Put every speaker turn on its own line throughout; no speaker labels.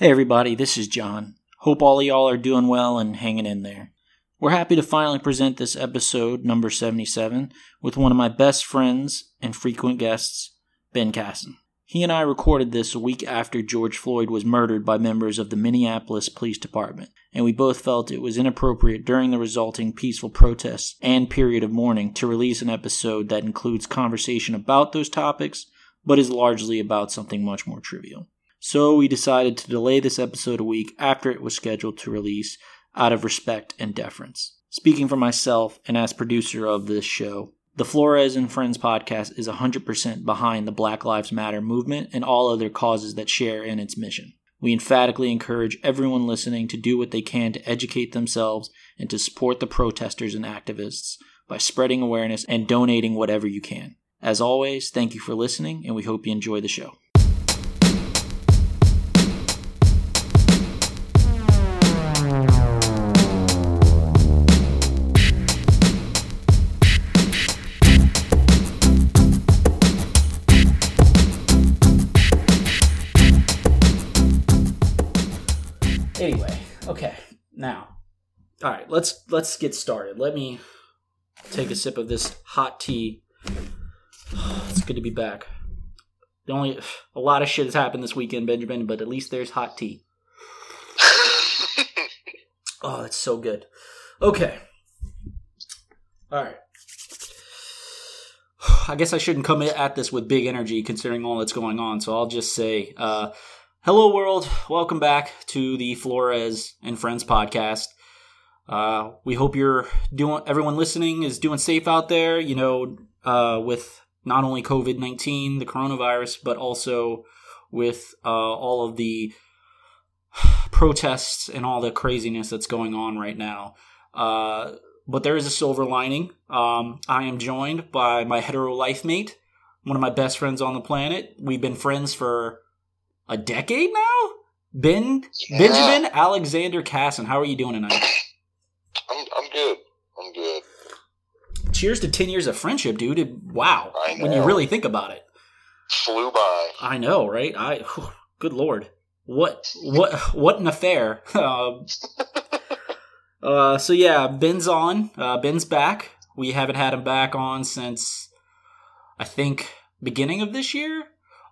Hey everybody, this is John. Hope all of y'all are doing well and hanging in there. We're happy to finally present this episode, number 77, with one of my best friends and frequent guests, Ben Casson. He and I recorded this a week after George Floyd was murdered by members of the Minneapolis Police Department, and we both felt it was inappropriate during the resulting peaceful protests and period of mourning to release an episode that includes conversation about those topics, but is largely about something much more trivial. So we decided to delay this episode a week after it was scheduled to release out of respect and deference. Speaking for myself and as producer of this show, the Flores and Friends podcast is 100% behind the Black Lives Matter movement and all other causes that share in its mission. We emphatically encourage everyone listening to do what they can to educate themselves and to support the protesters and activists by spreading awareness and donating whatever you can. As always, thank you for listening, and we hope you enjoy the show. All right, let's let's get started. Let me take a sip of this hot tea. It's good to be back. The only a lot of shit has happened this weekend, Benjamin, but at least there's hot tea. Oh, it's so good. Okay. All right. I guess I shouldn't come at this with big energy considering all that's going on, so I'll just say, uh, hello world, welcome back to the Flores and Friends podcast. Uh, we hope you're doing, everyone listening is doing safe out there, you know, uh, with not only COVID 19, the coronavirus, but also with uh, all of the protests and all the craziness that's going on right now. Uh, but there is a silver lining. Um, I am joined by my hetero life mate, one of my best friends on the planet. We've been friends for a decade now. Ben
Yeah.
Benjamin Alexander Casson, how are you doing tonight?
I'm I'm good. I'm good.
Cheers to ten years of friendship, dude. It- wow,
I
when you really think about it.
Flew by.
I know, right? I, whew, good lord, what, what, what an affair. Um, uh, so yeah, Ben's on. Uh, Ben's back. We haven't had him back on since I think beginning of this year.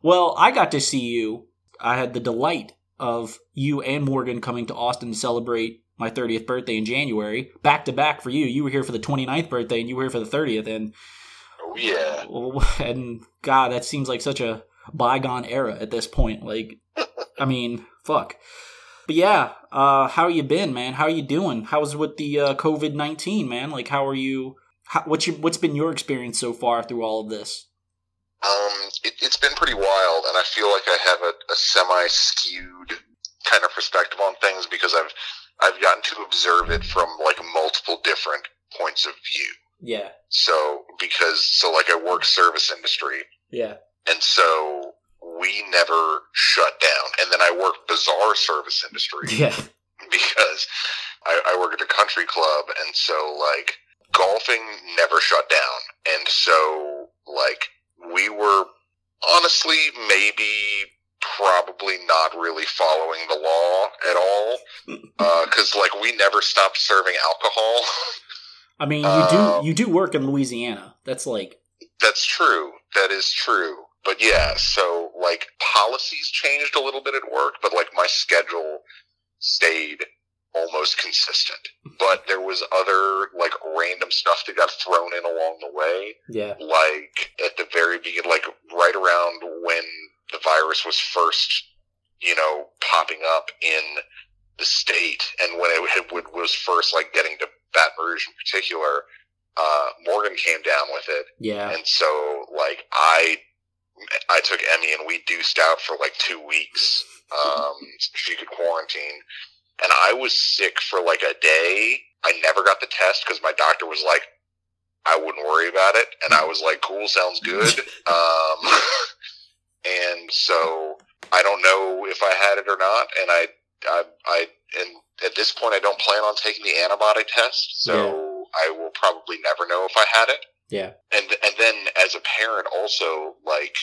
Well, I got to see you. I had the delight of you and Morgan coming to Austin to celebrate my 30th birthday in January, back to back for you. You were here for the 29th birthday, and you were here for the 30th, and
Oh yeah.
and God, that seems like such a bygone era at this point. Like, I mean, fuck. But yeah, uh, how you been, man? How are you doing? How's with the uh, COVID nineteen, man? Like, how are you? How, what's your, what's been your experience so far through all of this?
Um, it, it's been pretty wild, and I feel like I have a, a semi skewed kind of perspective on things because I've I've gotten to observe it from like multiple different points of view.
Yeah,
So because so like I work service industry,
yeah,
and so we never shut down, and then I work bizarre service industry.
yeah,
because I, I work at a country club, and so like golfing never shut down, and so like we were honestly maybe probably not really following the law at all because like we never stopped serving alcohol.
I mean, you
Um,
do you do work in Louisiana. That's like,
That's true. That is true. But yeah, so like policies changed a little bit at work, but like my schedule stayed almost consistent. But there was other like random stuff that got thrown in along the way.
yeah,
Like at the very beginning, like right around when the virus was first, you know, popping up in the state and when it had- would- was first like getting to Baton Rouge in particular, uh, Morgan came down with it.
yeah,
And so, like, I, I took Emmy and we deuced out for like two weeks. Um, she could quarantine. And I was sick for like a day. I never got the test because my doctor was like, I wouldn't worry about it. And I was like, cool, sounds good. Um, and so I don't know if I had it or not. And I, I, I and at this point, I don't plan on taking the antibody test, so yeah. I will probably never know if I had it.
Yeah.
And and then as a parent, also like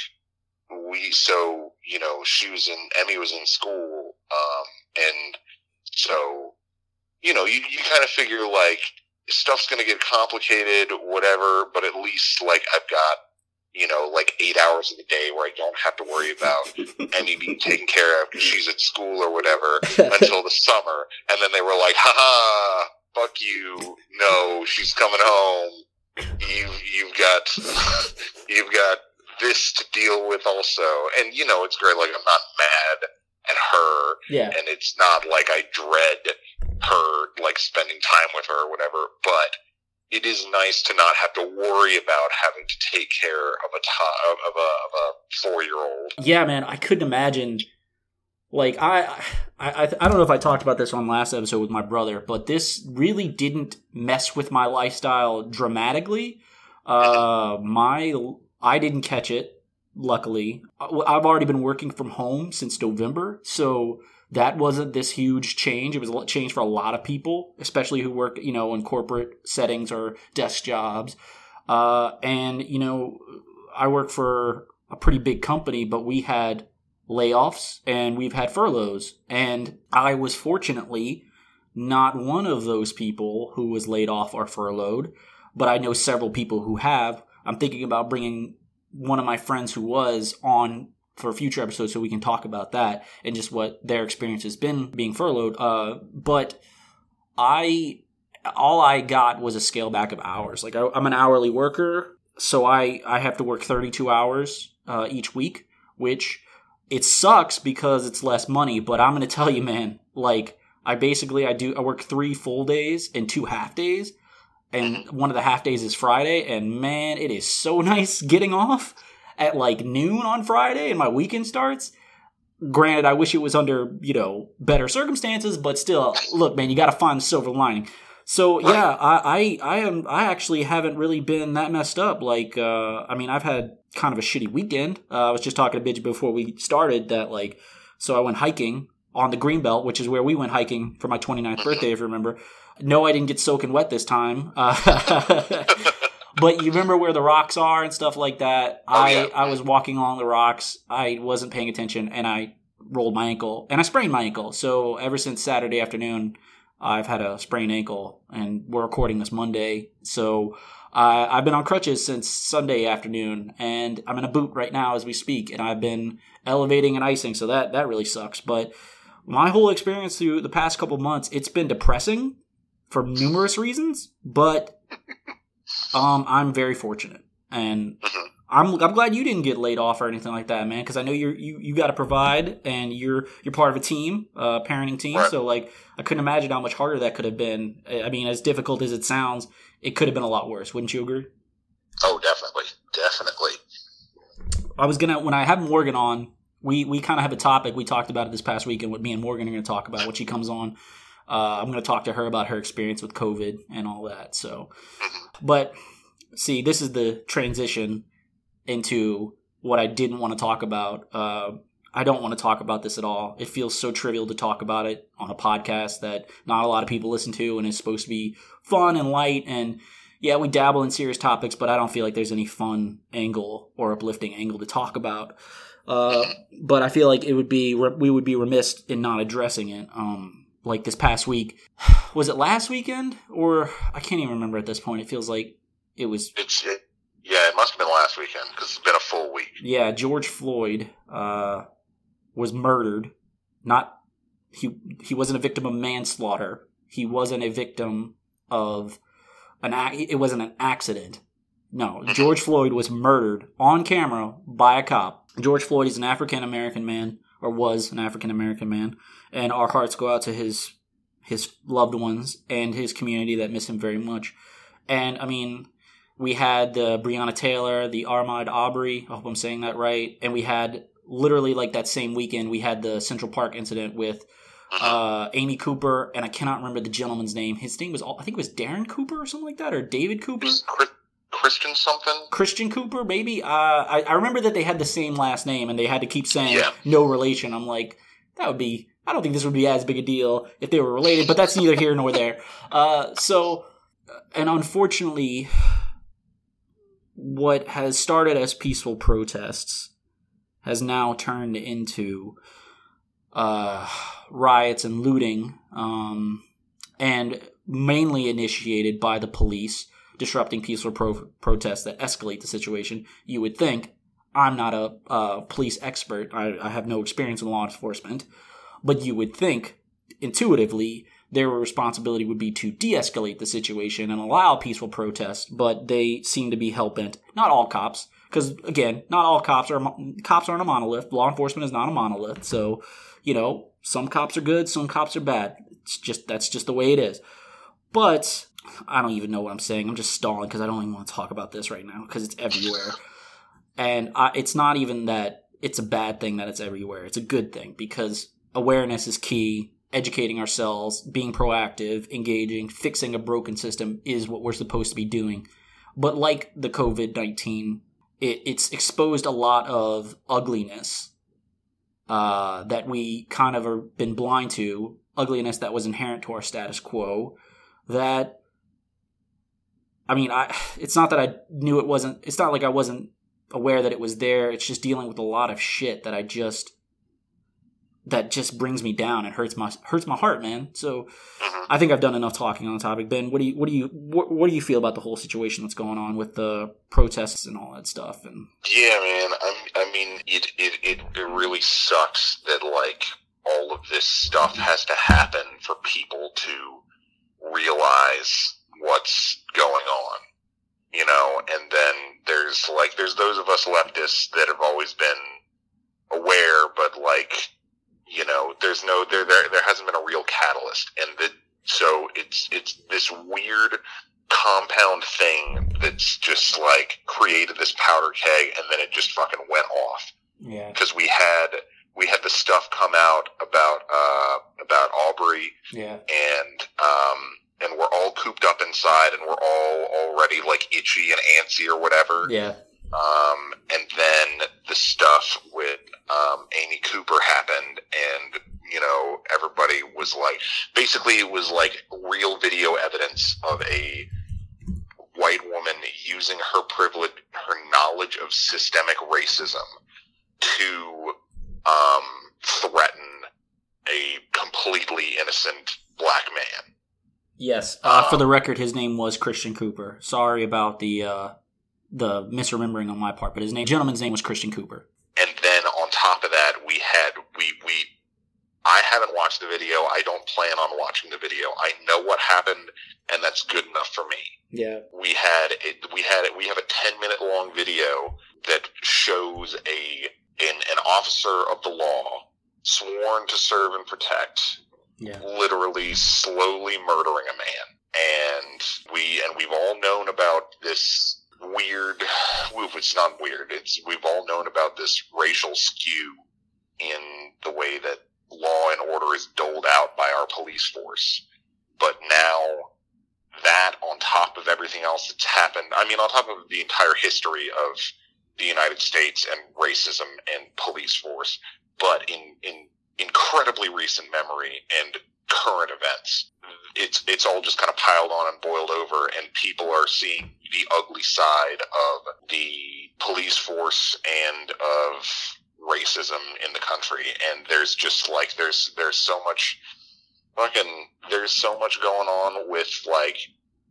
we, so you know, she was in Emmy was in school, um, and so you know, you you kind of figure like stuff's going to get complicated, whatever. But at least like I've got you know, like eight hours of the day where I don't have to worry about Emmy being taken care of because she's at school or whatever until the summer. And then they were like, ha ha, fuck you. No, she's coming home. You've, you've got, you've got this to deal with also. And, you know, it's great. Like, I'm not mad at her.
Yeah.
And it's not like I dread her, like, spending time with her or whatever, but it is nice to not have to worry about having to take care of a to- of a, of a four year old.
Yeah, man, I couldn't imagine. Like I, I, I, I don't know if I talked about this on last episode with my brother, but this really didn't mess with my lifestyle dramatically. Uh, my, I didn't catch it. Luckily, I've already been working from home since November, so that wasn't this huge change. It was a change for a lot of people, especially who work, you know, in corporate settings or desk jobs. Uh, and you know, I work for a pretty big company, but we had layoffs and we've had furloughs. And I was fortunately not one of those people who was laid off or furloughed, but I know several people who have. I'm thinking about bringing one of my friends who was on for a future episode so we can talk about that and just what their experience has been being furloughed. Uh, but I, all I got was a scale back of hours. Like I, am an hourly worker, so I, I have to work 32 hours uh, each week, which it sucks because it's less money. But I'm going to tell you, man, like I basically I do I work three full days and two half days. And one of the half days is Friday, and man, it is so nice getting off at like noon on Friday and my weekend starts. Granted, I wish it was under, you know, better circumstances, but still, look, man, you got to find the silver lining. So yeah, I, I, I am, I actually haven't really been that messed up. Like, uh, I mean, I've had kind of a shitty weekend. Uh, I was just talking to Bitch before we started that, like, so I went hiking on the Greenbelt, which is where we went hiking for my 29th birthday, if you remember. No, I didn't get soaking wet this time. Uh, but you remember where the rocks are and stuff like that.
Oh,
I
yeah.
I was walking along the rocks. I wasn't paying attention, and I rolled my ankle, and I sprained my ankle. So ever since Saturday afternoon, I've had a sprained ankle, and we're recording this Monday. So uh, I've been on crutches since Sunday afternoon, and I'm in a boot right now as we speak, and I've been elevating and icing. So that that really sucks. But my whole experience through the past couple months, it's been depressing for numerous reasons, but um, I'm very fortunate, and
Mhm.
I'm I'm glad you didn't get laid off or anything like that, man. Because I know you're you you got to provide, and you're you're part of a team, uh, parenting team.
Right.
So like, I couldn't imagine how much harder that could have been. I mean, as difficult as it sounds, it could have been a lot worse. Wouldn't you agree?
Oh, definitely, definitely.
I was gonna when I have Morgan on, we we kind of have a topic we talked about it this past week, and what me and Morgan are gonna talk about when she comes on. Uh, I'm gonna talk to her about her experience with COVID and all that. So, but see, this is the transition into what I didn't want to talk about. Uh, I don't want to talk about this at all. It feels so trivial to talk about it on a podcast that not a lot of people listen to, and it's supposed to be fun and light. And yeah, we dabble in serious topics, but I don't feel like there's any fun angle or uplifting angle to talk about. Uh, but I feel like it would be we would be remiss in not addressing it. Um, like this past week, was it last weekend or I can't even remember at this point. It feels like it was
It's it, yeah, it must have been last weekend because it's been a full week.
yeah, George Floyd uh, was murdered. Not he he wasn't a victim of manslaughter. He wasn't a victim of an it wasn't an accident. No, George Floyd was murdered on camera by a cop. George Floyd is an African American man or was an African American man and our hearts go out to his his loved ones and his community that miss him very much. And I mean, we had the Breonna Taylor, the Ahmaud Aubrey. I hope I'm saying that right. And we had literally like that same weekend, we had the Central Park incident with uh, Amy Cooper, and I cannot remember the gentleman's name. His name was I think it was Darren Cooper or something like that, or David Cooper.
Christian something.
Christian Cooper, maybe. Uh, I, I remember that they had the same last name, and they had to keep saying
Yeah.
no relation. I'm like, that would be. I don't think this would be as big a deal if they were related, but that's neither here nor there. Uh, so, and unfortunately, what has started as peaceful protests has now turned into uh, riots and looting. Um, and mainly initiated by the police disrupting peaceful pro- protests that escalate the situation. You would think I'm not a, a police expert. I, I have no experience in law enforcement, but you would think intuitively their responsibility would be to de-escalate the situation and allow peaceful protest. But they seem to be hell bent. Not all cops, because again, not all cops are cops aren't a monolith. Law enforcement is not a monolith. So, you know, some cops are good, some cops are bad. It's just that's just the way it is. But I don't even know what I'm saying. I'm just stalling because I don't even want to talk about this right now because it's everywhere. And I, it's not even that it's a bad thing that it's everywhere. It's a good thing because awareness is key. Educating ourselves, being proactive, engaging, fixing a broken system is what we're supposed to be doing. But like the COVID 19, it, it's exposed a lot of ugliness uh, that we kind of have been blind to, ugliness that was inherent to our status quo. That, I mean, I it's not that I knew it wasn't. It's not like I wasn't aware that it was there. It's just dealing with a lot of shit that I just that just brings me down and hurts my hurts my heart, man. So
Mhm.
I think I've done enough talking on the topic. Ben, what do you what do you what, what do you feel about the whole situation that's going on with the protests and all that stuff? And
Yeah, man. I'm, I mean, it, it it it really sucks that like all of this stuff has to happen for people to realize what's going on. You know, and then there's like there's those of us leftists that have always been aware, but like you know, there's no there there there hasn't been a real catalyst, and the so it's it's this weird compound thing that's just like created this powder keg, and then it just fucking went off.
Yeah,
because we had we had the stuff come out about uh about Aubrey
yeah,
and um and we're all cooped up inside and we're all already like itchy and antsy or whatever.
Yeah,
um, and then the stuff with um, Amy Cooper happened, and you know everybody was like, basically, it was like real video evidence of a white woman using her privilege, her knowledge of systemic racism, to um, threaten a completely innocent black man.
yes. Uh, for the record, his name was Christian Cooper. Sorry about the uh, the misremembering on my part, but his name gentleman's name was Christian Cooper.
And then on top of that, we had we we. I haven't watched the video. I don't plan on watching the video. I know what happened, and that's good enough for me.
Yeah,
We had it. We had it. We have a ten minute long video that shows a an, an officer of the law sworn to serve and protect
yeah,
literally slowly murdering a man. And we and we've all known about this weird. It's not weird. It's we've all known about this racial skew in the way that law and order is doled out by our police force. But now that on top of everything else that's happened, I mean, on top of the entire history of the United States and racism and police force, but in, in incredibly recent memory and current events, it's it's all just kind of piled on and boiled over, and people are seeing the ugly side of the police force and of racism in the country. And there's just like there's there's so much fucking there's so much going on with like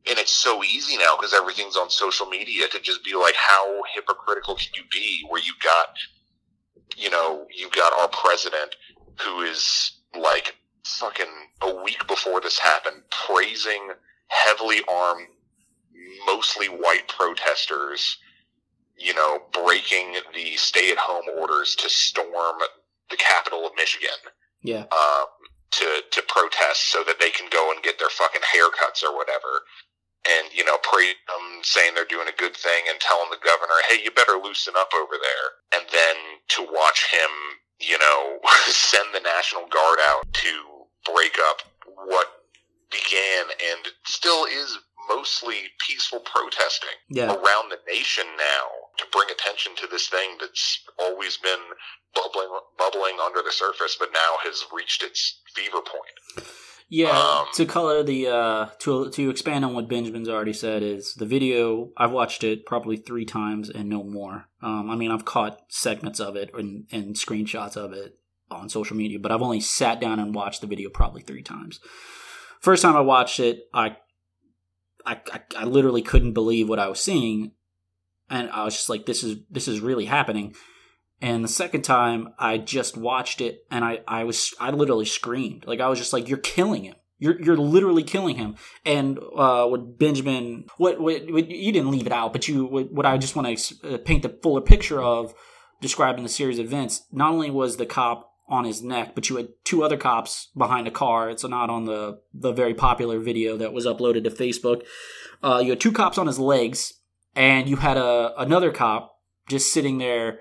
and it's so easy now because everything's on social media to just be like how hypocritical can you be where you've got you know you've got our president who is like fucking a week before this happened praising heavily armed mostly white protesters you know breaking the stay at home orders to storm the capital of michigan
yeah,
um, to to protest so that they can go and get their fucking haircuts or whatever. And you know, praise them, saying they're doing a good thing, and telling the governor, "Hey, you better loosen up over there." And then to watch him, you know, send the National Guard out to break up what began and still is mostly peaceful protesting
yeah.
around the nation now to bring attention to this thing that's always been bubbling bubbling under the surface but now has reached its fever point.
Yeah,
Um,
to color the uh to to expand on what Benjamin's already said is the video I've watched it probably three times and no more. Um, I mean I've caught segments of it and, and screenshots of it on social media, but I've only sat down and watched the video probably three times. first time I watched it, I, I, I, I literally couldn't believe what I was seeing, and I was just like, "This is this is really happening." And the second time, I just watched it, and I, I was I literally screamed, like I was just like, "You're killing him! You're you're literally killing him!" And uh, what Benjamin, what, what, what you didn't leave it out, but you what, what I just want to uh, paint the fuller picture of describing the series of events. Not only was the cop on his neck, but you had two other cops behind a car. It's not on the the very popular video that was uploaded to Facebook. Uh, you had two cops on his legs, and you had a another cop just sitting there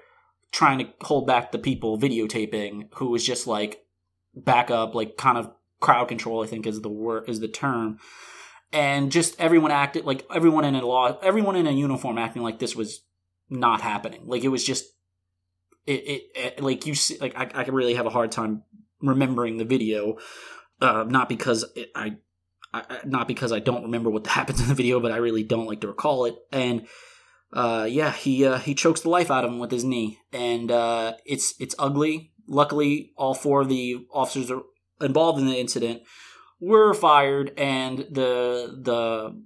trying to hold back the people videotaping, who was just like back up, like kind of crowd control. I think is the word is the term. And just everyone acted like everyone in a law, everyone in a uniform acting like this was not happening. Like it was just it, it, it like you see, like I, I really have a hard time remembering the video, uh, not because it, I, I, not because I don't remember what happens in the video, but I really don't like to recall it. And uh, yeah, he uh, he chokes the life out of him with his knee, and uh, it's it's ugly. Luckily, all four of the officers are involved in the incident were fired, and the the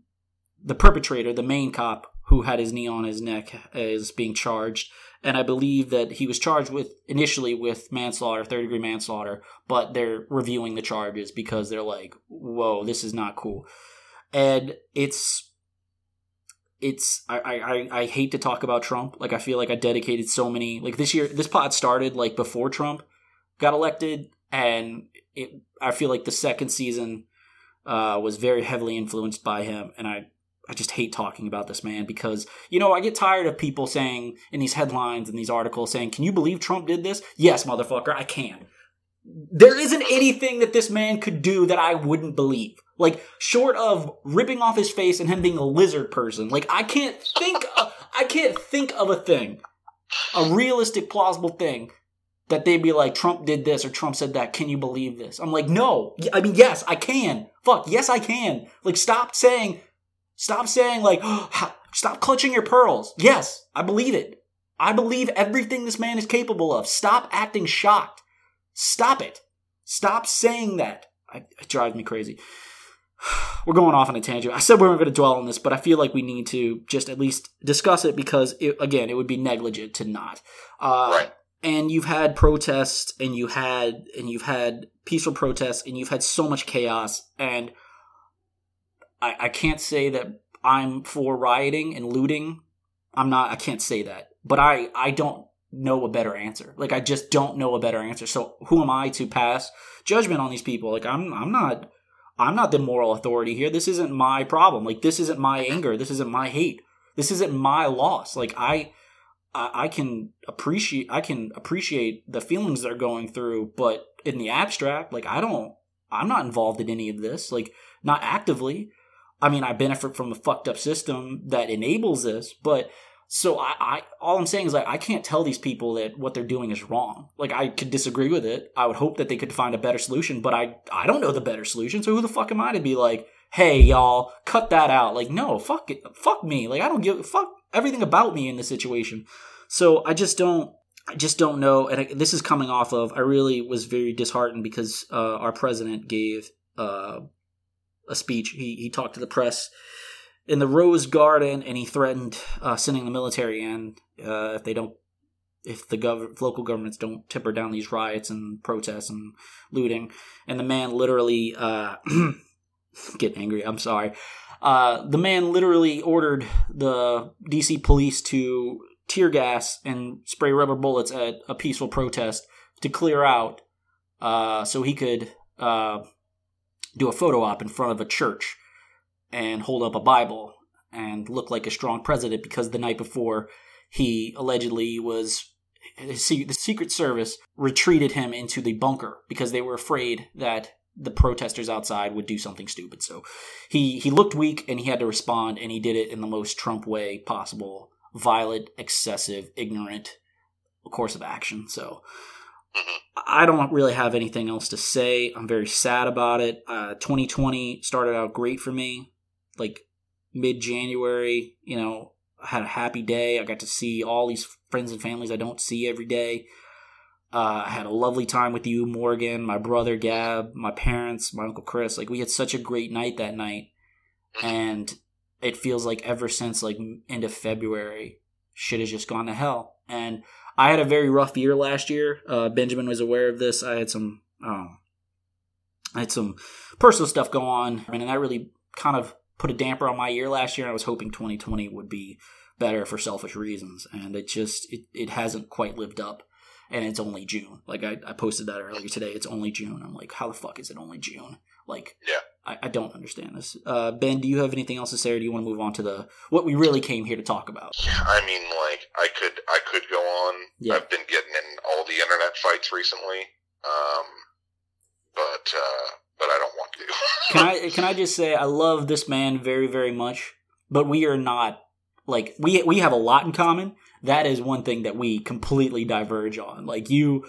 the perpetrator, the main cop who had his knee on his neck, is being charged and I believe that he was charged with initially with manslaughter, third degree manslaughter, but they're reviewing the charges because they're like, "Whoa, this is not cool," and it's it's I, I I hate to talk about Trump. Like I feel like I dedicated so many like this year. This pod started like before Trump got elected, and it I feel like the second season uh, was very heavily influenced by him, and I I just hate talking about this man because, you know, I get tired of people saying in these headlines and these articles saying, Can you believe Trump did this? Yes, motherfucker, I can. There isn't anything that this man could do that I wouldn't believe. Like, short of ripping off his face and him being a lizard person, like, I can't think, of, I can't think of a thing, a realistic, plausible thing that they'd be like, Trump did this or Trump said that. Can you believe this? I'm like, no. I mean, yes, I can. Fuck, yes, I can. Like, stop saying Stop saying like, stop clutching your pearls. Yes, I believe it. I believe everything this man is capable of. Stop acting shocked. Stop it. Stop saying that. I, it drives me crazy. We're going off on a tangent. I said we weren't going to dwell on this, but I feel like we need to just at least discuss it because, it, again, it would be negligent to not. Uh, right. And you've had protests, and you had and you've had peaceful protests, and you've had so much chaos, and I, I can't say that I'm for rioting and looting. I'm not. I can't say that. But I I don't know a better answer. Like I just don't know a better answer. So who am I to pass judgment on these people? Like I'm I'm not I'm not the moral authority here. This isn't my problem. Like this isn't my anger. This isn't my hate. This isn't my loss. Like I I, can appreciate I can appreciate the feelings they're going through, but in the abstract, like I don't I'm not involved in any of this. Like not actively. I mean, I benefit from a fucked up system that enables this, but so I, I all I'm saying is like I can't tell these people that what they're doing is wrong. Like I could disagree with it. I would hope that they could find a better solution, but I I don't know the better solution. So who the fuck am I to be like, hey y'all, cut that out? Like no, fuck it, fuck me. Like I don't give fuck everything about me in this situation. So I just don't. I just don't know, and I, this is coming off of. I really was very disheartened because uh, our president gave uh, a speech. He he talked to the press in the Rose Garden, and he threatened uh, sending the military in uh, if they don't, if the gov- local governments don't temper down these riots and protests and looting. And the man literally uh, get angry. I'm sorry. Uh, the man literally ordered the DC police to tear gas and spray rubber bullets at a peaceful protest to clear out, uh, so he could uh, do a photo op in front of a church and hold up a Bible and look like a strong president because the night before he allegedly was the Secret Service retreated him into the bunker because they were afraid that the protesters outside would do something stupid. So he he looked weak and he had to respond and he did it in the most Trump way possible, violent, excessive, ignorant course of action. So I don't really have anything else to say. I'm very sad about it. Uh, 2020 started out great for me. Like mid January, you know, I had a happy day. I got to see all these friends and families I don't see every day. Uh, I had a lovely time with you, Morgan, my brother Gab, my parents, my uncle Chris. Like we had such a great night that night, and it feels like ever since like end of February, shit has just gone to hell. And I had a very rough year last year. Uh, Benjamin was aware of this. I had some, um, I had some personal stuff go on, and that really kind of put a damper on my year last year. I was hoping 2020 would be better for selfish reasons, and it just it, it hasn't quite lived up and it's only June. Like I, I posted that earlier today. It's only June. I'm like, how the fuck is it only June? Like,
yeah,
I, I don't understand this. Uh, ben, do you have anything else to say, or do you want to move on to the what we really came here to talk about?
Yeah, I mean, like I could I could go on. Yeah. I've been getting in all the internet fights recently, um, but uh, but I don't want to.
can I can I just say I love this man very very much, but we are not like we we have a lot in common that is one thing that we completely diverge on. Like you,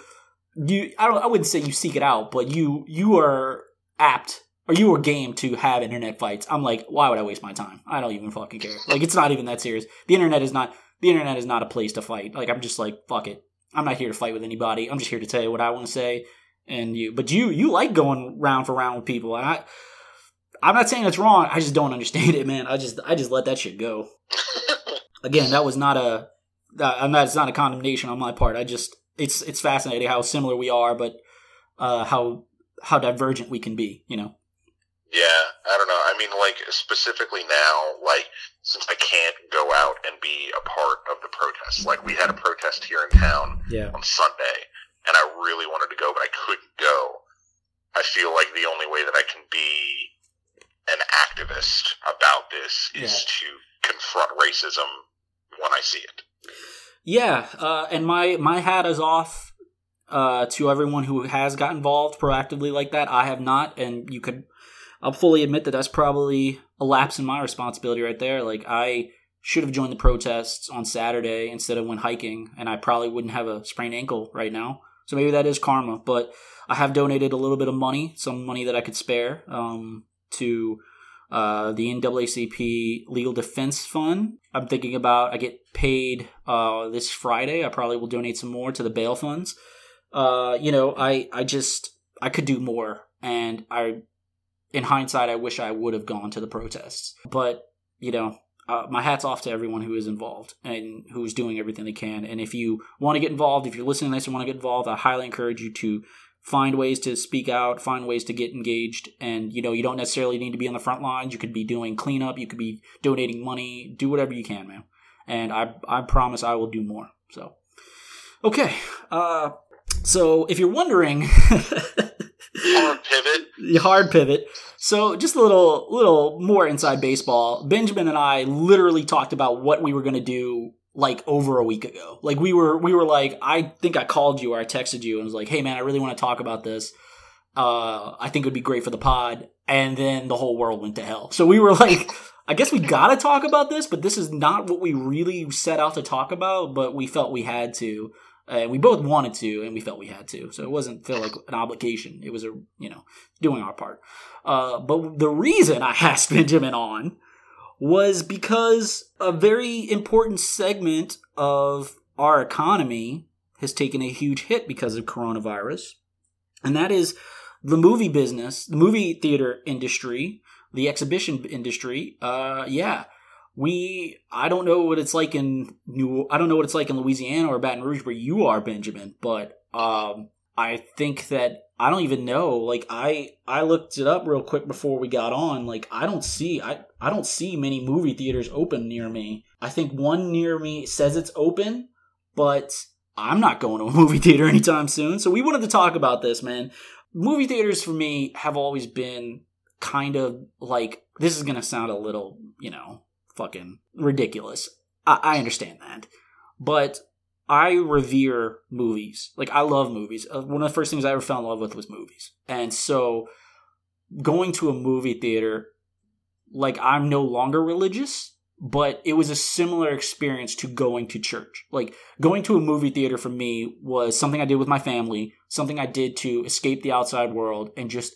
you, I don't, I wouldn't say you seek it out, but you, you are apt or you are game to have internet fights. I'm like, why would I waste my time? I don't even fucking care. Like it's not even that serious. The internet is not, the internet is not a place to fight. Like I'm just like, fuck it. I'm not here to fight with anybody. I'm just here to tell you what I want to say. And you, but you, you like going round for round with people. And I, I'm not saying it's wrong. I just don't understand it, man. I just, I just let that shit go. Again, that was not a, uh, it's not a condemnation on my part. I just it's it's fascinating how similar we are, but uh, how how divergent we can be. You know.
Yeah, I don't know. I mean, like specifically now, like since I can't go out and be a part of the protest, like we had a protest here in town
yeah.
on Sunday, and I really wanted to go, but I couldn't go. I feel like the only way that I can be an activist about this is yeah. to confront racism when I see it.
Yeah, uh, and my my hat is off uh, to everyone who has got involved proactively like that. I have not, and you could. I'll fully admit that that's probably a lapse in my responsibility right there. Like I should have joined the protests on Saturday instead of went hiking, and I probably wouldn't have a sprained ankle right now. So maybe that is karma. But I have donated a little bit of money, some money that I could spare, um, to uh, the NAACP Legal Defense Fund. I'm thinking about I get paid uh, this Friday. I probably will donate some more to the bail funds. Uh, you know, I I just I could do more, and I, in hindsight, I wish I would have gone to the protests. But you know, uh, my hat's off to everyone who is involved and who's doing everything they can. And if you want to get involved, if you're listening to this and want to get involved, I highly encourage you to find ways to speak out, find ways to get engaged. And, you know, you don't necessarily need to be on the front lines. You could be doing cleanup, you could be donating money, do whatever you can, man. And I, I promise I will do more. So, okay. Uh, so if you're wondering,
hard pivot.
Hard pivot. So just a little, little more inside baseball. Benjamin and I literally talked about what we were going to do like over a week ago. Like we were we were like I think I called you or I texted you and was like, "Hey man, I really want to talk about this. Uh I think it would be great for the pod." And then the whole world went to hell. So we were like, I guess we got to talk about this, but this is not what we really set out to talk about, but we felt we had to. And we both wanted to, and we felt we had to. So it wasn't feel like an obligation. It was a you know doing our part. Uh, but the reason I asked Benjamin on was because a very important segment of our economy has taken a huge hit because of coronavirus. And that is the movie business, the movie theater industry, the exhibition industry. Uh, yeah. We, I don't know what it's like in New, I don't know what it's like in Louisiana or Baton Rouge where you are, Benjamin, but, um, I think that I don't even know. Like I I looked it up real quick before we got on. Like I don't see I I don't see many movie theaters open near me. I think one near me says it's open, but I'm not going to a movie theater anytime soon. So we wanted to talk about this, man. Movie theaters for me have always been kind of like this is going to sound a little, you know, fucking ridiculous. I, I understand that. But I revere movies. Like I love movies. Uh, one of the first things I ever fell in love with was movies. And so going to a movie theater like I'm no longer religious, but it was a similar experience to going to church. Like going to a movie theater for me was something I did with my family, something I did to escape the outside world and just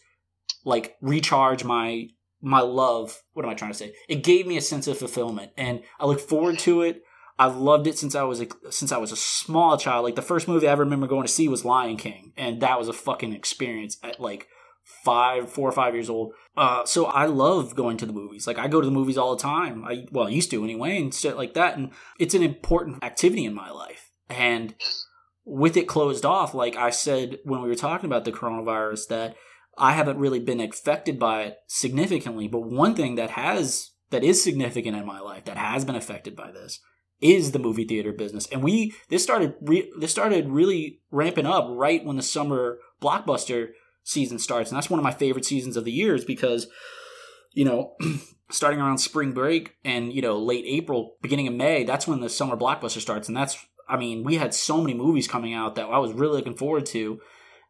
like recharge my my love. What am I trying to say? It gave me a sense of fulfillment and I look forward to it I've loved it since I was a, since I was a small child. Like the first movie I ever remember going to see was Lion King, and that was a fucking experience at like five, four or five years old. Uh, so I love going to the movies. Like I go to the movies all the time. I well, I used to anyway, and shit like that. And it's an important activity in my life. And with it closed off, like I said when we were talking about the coronavirus, that I haven't really been affected by it significantly. But one thing that has that is significant in my life that has been affected by this is the movie theater business. And we this started re, this started really ramping up right when the summer blockbuster season starts, and that's one of my favorite seasons of the years because you know. starting around spring break and you know late April, beginning of May, that's when the summer blockbuster starts, and that's I mean we had so many movies coming out that I was really looking forward to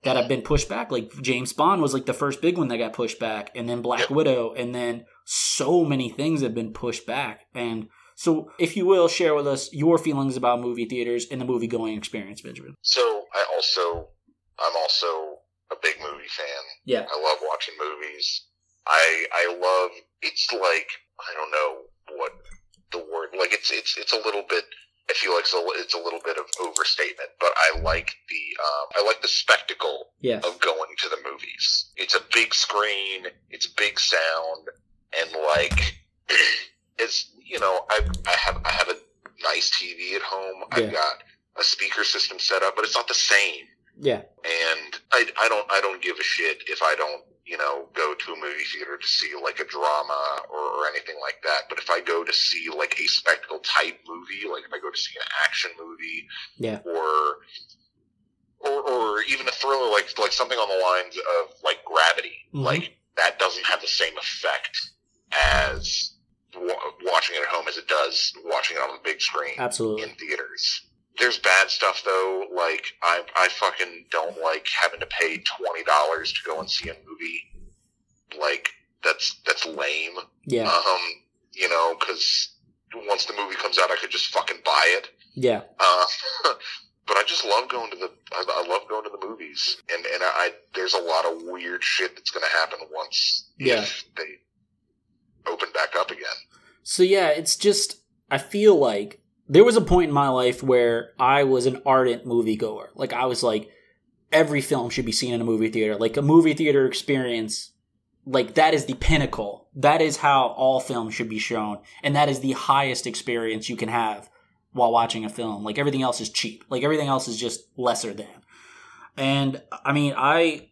that have been pushed back. Like James Bond was like the first big one that got pushed back, and then Black Widow, and then so many things have been pushed back. And so, if you will, share with us your feelings about movie theaters and the movie going experience, Benjamin.
So I also, I'm also a big movie fan.
Yeah.
I love watching movies. I I love. It's like I don't know what the word. Like it's it's it's a little bit. I feel like it's a, it's a little bit of overstatement, but I like the um, I like the spectacle
Yes.
of going to the movies. It's a big screen, it's big sound, and like it's you know I I have I have a nice TV at home.
Yeah.
I've got a speaker system set up, but it's not the same.
Yeah.
And I I don't I don't give a shit if I don't you know go to a movie theater to see like a drama or, or anything like that. But if I go to see like a spectacle type movie, like if I go to see an action movie
Yeah.
or or, or even a thriller like like something on the lines of like Gravity,
Mhm.
like that doesn't have the same effect as wa- watching it at home as it does watching it on the big screen
Absolutely.
in theaters. There's bad stuff though. Like I I fucking don't like having to pay twenty dollars to go and see a movie. Like that's that's lame.
Yeah.
Um, you know, because once the movie comes out, I could just fucking buy it.
Yeah.
Uh, but I just love going to the. I, I love going to the movies, and and I there's a lot of weird shit that's going to happen once
Yeah.
if they open back up again.
So yeah, it's just I feel like there was a point in my life where I was an ardent moviegoer. Like I was like every film should be seen in a movie theater. Like a movie theater experience like that is the pinnacle. That is how all films should be shown and that is the highest experience you can have while watching a film. Like everything else is cheap. Like everything else is just lesser than. And I mean, I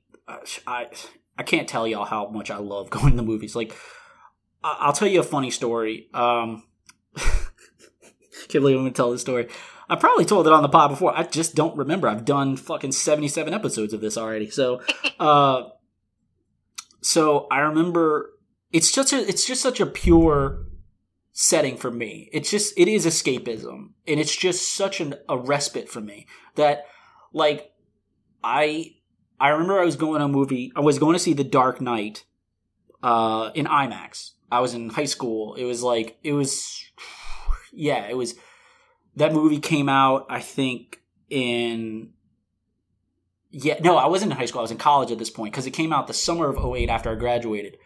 I I can't tell y'all how much I love going to the movies. Like I'll tell you a funny story. Um, can't believe I'm going to tell this story. I probably told it on the pod before. I just don't remember. I've done fucking 77 episodes of this already. So, uh, so I remember it's just a, it's just such a pure setting for me. It's just, it is escapism and it's just such an, a respite for me that like I, I remember I was going to a movie, I was going to see The Dark Knight, uh, in IMAX. I was in high school. It was like it was yeah, it was that movie came out I think in yeah, no, I wasn't in high school. I was in college at this point cuz it came out the summer of 08 after I graduated.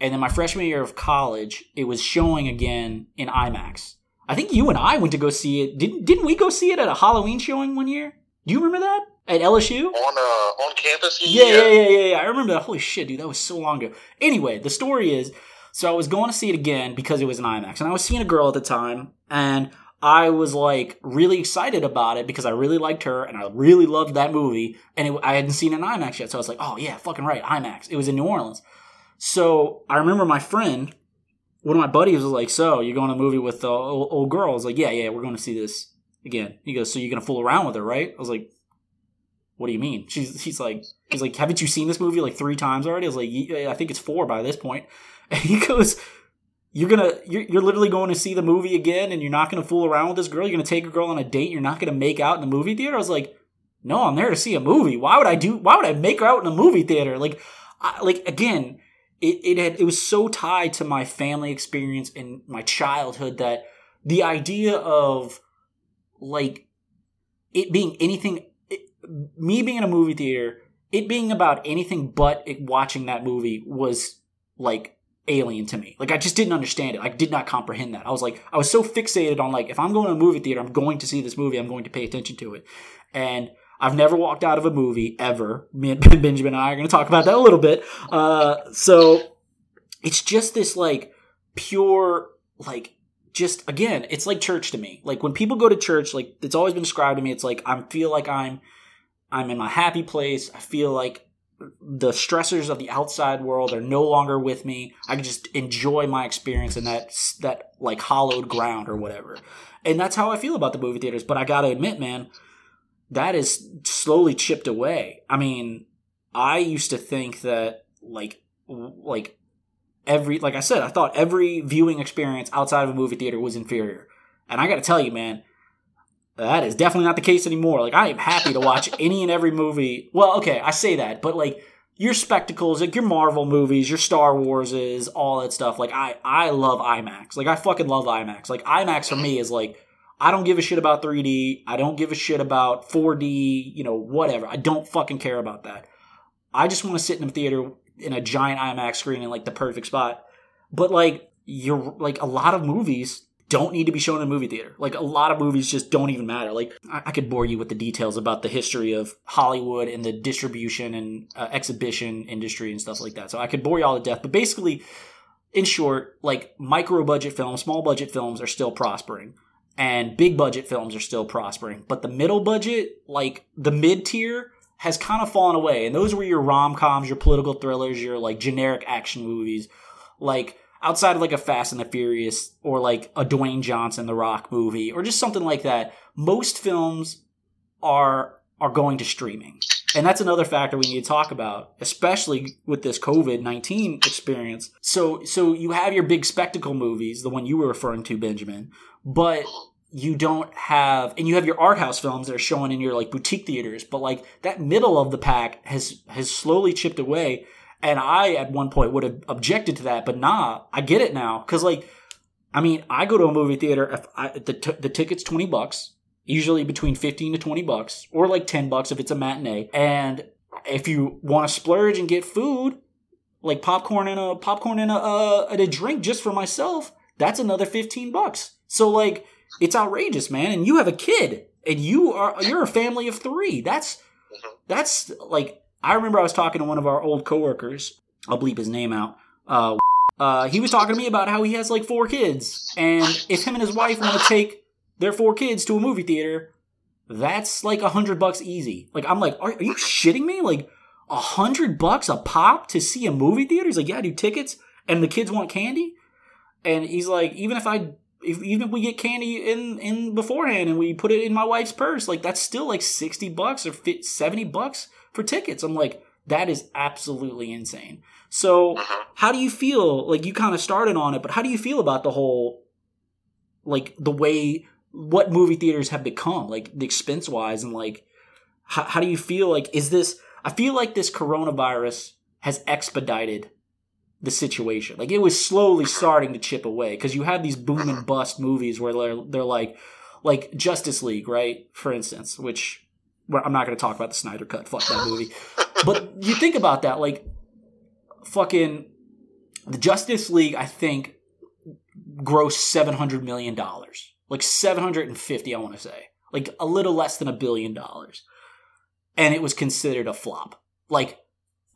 And then my freshman year of college, it was showing again in IMAX. I think you and I went to go see it. Didn't didn't we go see it at a Halloween showing one year? Do you remember that? At LSU?
On uh on campus,
Yeah, yeah, yeah, yeah, yeah. I remember that. Holy shit, dude, that was so long ago. Anyway, the story is so I was going to see it again because it was an IMAX, and I was seeing a girl at the time, and I was like really excited about it because I really liked her and I really loved that movie, and it, I hadn't seen an IMAX yet, so I was like, oh yeah, fucking right, IMAX. It was in New Orleans, so I remember my friend, one of my buddies was like, so you're going to a movie with the old, old girl? I was like, yeah, yeah, we're going to see this again. He goes, so you're gonna fool around with her, right? I was like, what do you mean? She's he's like he's like, haven't you seen this movie like three times already? I was like, yeah, I think it's four by this point. And he goes, you're gonna you're, you're literally going to see the movie again, and you're not gonna fool around with this girl. You're gonna take a girl on a date. You're not gonna make out in the movie theater. I was like, no, I'm there to see a movie. Why would I do? Why would I make her out in a movie theater? Like, I, like again, it it had it was so tied to my family experience and my childhood that the idea of like it being anything it, me being in a movie theater it being about anything but it, watching that movie was like alien to me. Like I just didn't understand it. I did not comprehend that. I was like, I was so fixated on like, if I'm going to a movie theater, I'm going to see this movie. I'm going to pay attention to it. And I've never walked out of a movie ever. Me and Benjamin and I are going to talk about that a little bit. Uh, so it's just this like pure, like, just again, it's like church to me. Like when people go to church, like it's always been described to me, it's like I feel like I'm, I'm in my happy place. I feel like the stressors of the outside world are no longer with me. I can just enjoy my experience in that that like hollowed ground or whatever. And that's how I feel about the movie theaters. But I gotta admit, man, that is slowly chipped away. I mean, I used to think that like like every like I said, I thought every viewing experience outside of a movie theater was inferior. And I got to tell you, man, that is definitely not the case anymore. Like I am happy to watch any and every movie. Well, okay, I say that, but like your spectacles, like your Marvel movies, your Star Wars is all that stuff. Like I I love IMAX. Like I fucking love IMAX. Like IMAX for me is like I don't give a shit about 3D. I don't give a shit about 4D, you know, whatever. I don't fucking care about that. I just want to sit in a theater in a giant IMAX screen in like the perfect spot. But like you're like a lot of movies don't need to be shown in a movie theater. Like a lot of movies just don't even matter. Like I, I could bore you with the details about the history of Hollywood and the distribution and uh, exhibition industry and stuff like that. So I could bore you all to death. But basically, in short, like micro budget films, small budget films are still prospering and big budget films are still prospering. But the middle budget, like the mid tier, has kind of fallen away. And those were your rom coms, your political thrillers, your like generic action movies. Like outside of like a Fast and the Furious or like a Dwayne Johnson The Rock movie or just something like that, most films are are going to streaming. And that's another factor we need to talk about, especially with this COVID-19 experience. So so you have your big spectacle movies, the one you were referring to Benjamin, but you don't have and you have your art house films that are showing in your like boutique theaters but like that middle of the pack has has slowly chipped away and i at one point would have objected to that but nah i get it now because like i mean i go to a movie theater if I, the, t- the ticket's 20 bucks usually between 15 to 20 bucks or like 10 bucks if it's a matinee and if you want to splurge and get food like popcorn and a popcorn and a, uh, and a drink just for myself that's another 15 bucks so like it's outrageous, man. And you have a kid, and you are you're a family of three. That's mm-hmm. that's like I remember I was talking to one of our old coworkers. I'll bleep his name out. Uh, uh, he was talking to me about how he has like four kids, and if him and his wife want to take their four kids to a movie theater, that's like a hundred bucks easy. Like I'm like, are, are you shitting me? Like a hundred bucks a pop to see a movie theater? He's like, yeah, do tickets, and the kids want candy. And he's like, even if I if, even if we get candy in in beforehand and we put it in my wife's purse, like that's still like sixty bucks or 50, seventy bucks for tickets. I'm like, that is absolutely insane. So, uh-huh. how do you feel? Like you kind of started on it, but how do you feel about the whole, like the way what movie theaters have become, like the expense wise, and like how, how do you feel? Like, is this? I feel like this coronavirus has expedited the situation. Like it was slowly starting to chip away because you have these boom and bust movies where they're they're like like Justice League, right? For instance, which well, I'm not going to talk about the Snyder Cut. Fuck that movie. but you think about that, like fucking the Justice League. I think grossed seven hundred million dollars, like seven hundred and fifty. I want to say, like a little less than a billion dollars, and it was considered a flop. Like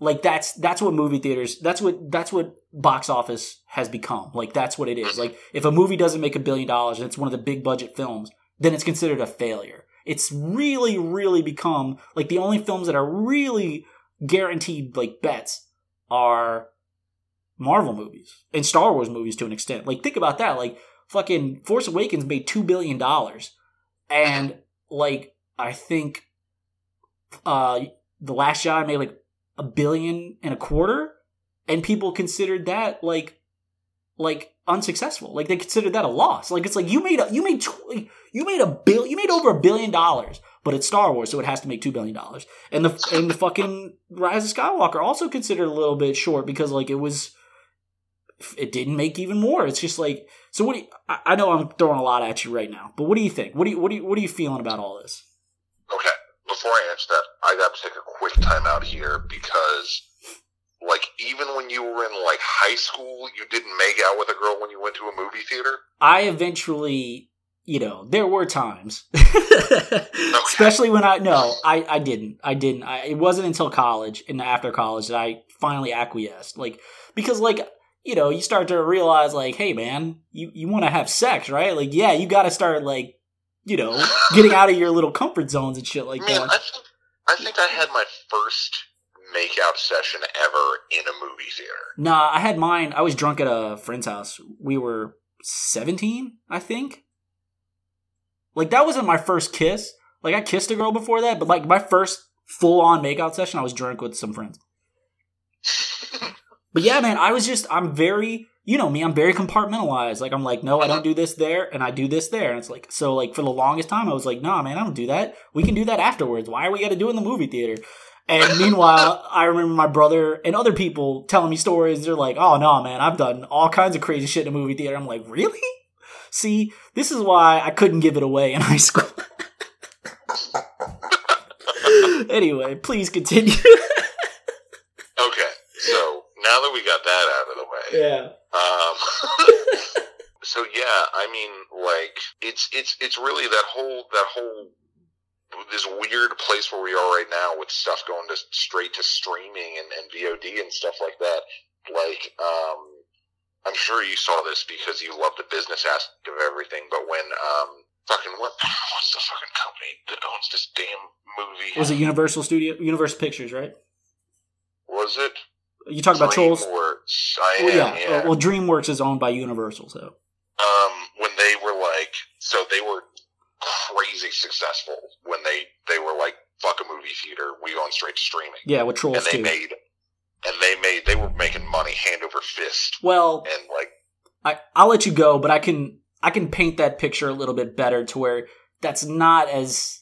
like that's that's what movie theaters that's what that's what box office has become like that's what it is like if a movie doesn't make a billion dollars and it's one of the big budget films then it's considered a failure it's really really become like the only films that are really guaranteed like bets are marvel movies and star wars movies to an extent. Like think about that. Like fucking force awakens made 2 billion dollars. And like i think uh the last jedi made like a billion and a quarter, and people considered that like like unsuccessful. Like they considered that a loss. Like it's like you made a you made tw- you made a bill you made over a billion dollars, but it's Star Wars, so it has to make two billion dollars. And the and the fucking Rise of Skywalker also considered a little bit short because like it was it didn't make even more. It's just like so. What do you, I, I know I'm throwing a lot at you right now, but what do you think? What do you what do you what are you feeling about all this?
Okay before I answer that, I got to take a quick time out here because like even when you were in like high school, you didn't make out with a girl when you went to a movie theater?
I eventually, you know, there were times, especially when I no, I I didn't, I didn't. I, it wasn't until college and after college that I finally acquiesced, like because like you know you start to realize like, hey man, you you want to have sex, right? Like yeah, you got to start like you know getting out of your little comfort zones and shit like
Man,
that.
I think I think I had my first makeout session ever in a movie theater.
Nah, I had mine. I was drunk at a friend's house. We were 17, I think. Like, that wasn't my first kiss. Like, I kissed a girl before that, but like, my first full on makeout session, I was drunk with some friends. But yeah, man, I was just, I'm very, you know me, I'm very compartmentalized. Like, I'm like, no, I don't do this there, and I do this there. And it's like, so, like, for the longest time, I was like, nah, man, I don't do that. We can do that afterwards. Why are we got to do it in the movie theater? And meanwhile, I remember my brother and other people telling me stories. They're like, oh, no, man, I've done all kinds of crazy shit in a movie theater. I'm like, really? See, this is why I couldn't give it away in high school. anyway, please continue.
Okay, so now that we got that out of the way,
yeah.
um, so yeah, I mean, like it's it's it's really that whole that whole this weird place where we are right now with stuff going to straight to streaming and, and VOD and stuff like that. Like, um, I'm sure you saw this because you love the business aspect of everything, but when um, fucking what what's the fucking company that owns this damn movie?
Was it Universal Studio, Universal Pictures, right?
Was it?
You talk about Trolls.
DreamWorks. I
Well,
am,
yeah.
yeah.
Uh, Well, DreamWorks is owned by Universal, so
um, when they were like, so they were crazy successful when they they were like, fuck a movie theater, we going straight to streaming,
yeah, with Trolls
and they
too.
made, and they made, they were making money hand over fist,
well,
and like,
I I'll let you go, but I can I can paint that picture a little bit better to where that's not as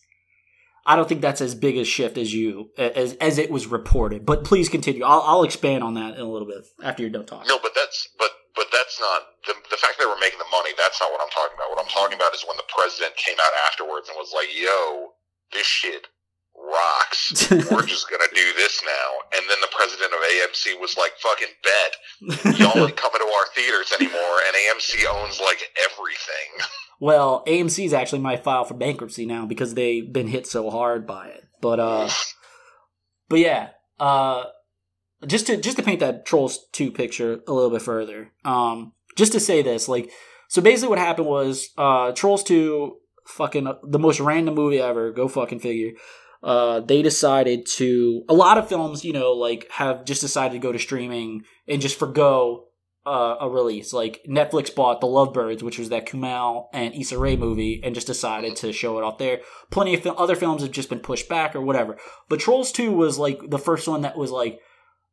I don't think that's as big a shift as you as as it was reported. But please continue. I'll I'll expand on that in a little bit after you're done talking.
no, but that's but but that's not the the fact that they were making the money. That's not what I'm talking about. What I'm talking about is when the president came out afterwards and was like, "Yo, this shit." Rocks. We're just gonna do this now, and then the president of AMC was like, "Fucking bet y'all ain't coming to our theaters anymore, and AMC owns like everything.
well, AMC's actually might file for bankruptcy now because they've been hit so hard by it. But uh but yeah, uh just to just to paint that Trolls 2 picture a little bit further. Um just to say this, like so basically what happened was uh Trolls 2 fucking the most random movie ever, go fucking figure. Uh they decided to a lot of films, you know, like have just decided to go to streaming and just forgo uh, a release. Like Netflix bought The Lovebirds, which was that Kumail and Issa Rae movie, and just decided to show it off there. Plenty of fil- other films have just been pushed back or whatever. But Trolls Two was like the first one that was like,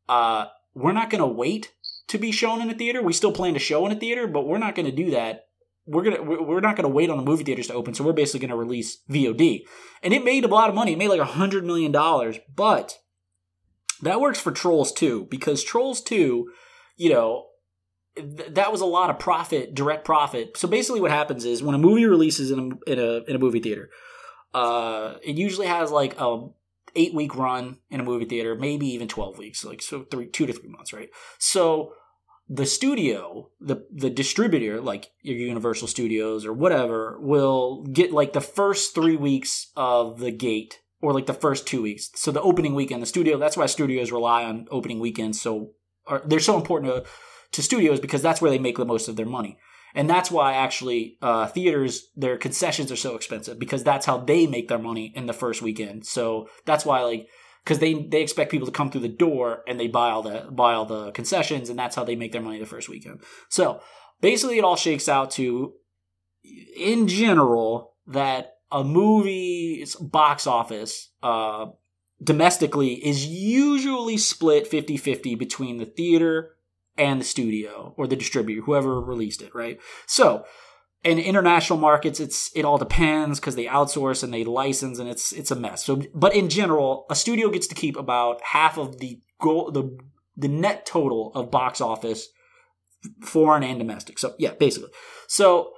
uh, we're not gonna wait to be shown in a theater. We still plan to show in a theater, but we're not gonna do that. We're gonna we're not gonna wait on the movie theaters to open. So we're basically gonna release VOD, and it made a lot of money. It made like a hundred million dollars, but that works for Trolls too because Trolls Two, you know th- that was a lot of profit, direct profit. So basically, what happens is when a movie releases in a in a, in a movie theater, uh, it usually has like a eight week run in a movie theater, maybe even twelve weeks, like so three two to three months, right? So the studio, the the distributor, like your Universal Studios or whatever, will get like the first three weeks of the gate. Or like the first two weeks. So the opening weekend, the studio. That's why studios rely on opening weekends. So are, they're so important to to studios because that's where they make the most of their money. And that's why actually uh, theaters their concessions are so expensive because that's how they make their money in the first weekend. So that's why like because they they expect people to come through the door and they buy all the buy all the concessions and that's how they make their money the first weekend. So basically, it all shakes out to in general that a movie's box office uh, domestically is usually split 50-50 between the theater and the studio or the distributor, whoever released it, right? So, in international markets, it's it all depends because they outsource and they license, and it's it's a mess. So, but in general, a studio gets to keep about half of the goal, the the net total of box office, foreign and domestic. So, yeah, basically. So,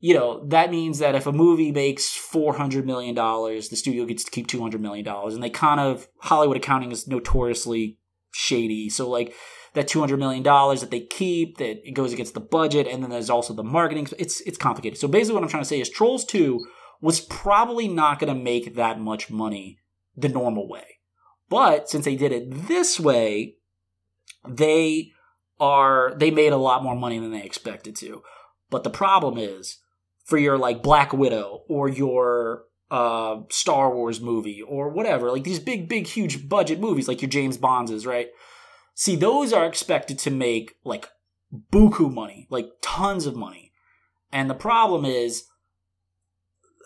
you know that means that if a movie makes four hundred million dollars, the studio gets to keep two hundred million dollars, and they kind of Hollywood accounting is notoriously shady. So like that two hundred million dollars that they keep, that it goes against the budget, and then there's also the marketing. It's it's complicated. So basically, what I'm trying to say is Trolls Two was probably not going to make that much money the normal way, but since they did it this way, they are they made a lot more money than they expected to. But the problem is for your like Black Widow or your uh, Star Wars movie or whatever, like these big, big, huge budget movies, like your James Bonds is, right? See, those are expected to make like buku money, like tons of money. And the problem is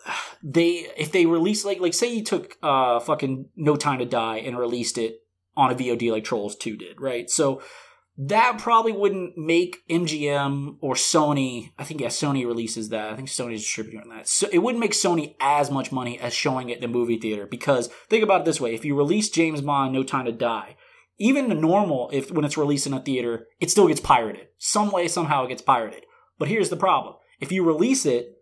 they if they release like like say you took uh fucking No Time to Die and released it on a VOD like Trolls 2 did, right? So that probably wouldn't make MGM or Sony. I think yeah, Sony releases that. I think Sony's distributing that. So it wouldn't make Sony as much money as showing it in the movie theater because think about it this way: if you release James Bond, No Time to Die, even the normal, if when it's released in a theater, it still gets pirated. Some way, somehow, it gets pirated. But here's the problem: if you release it,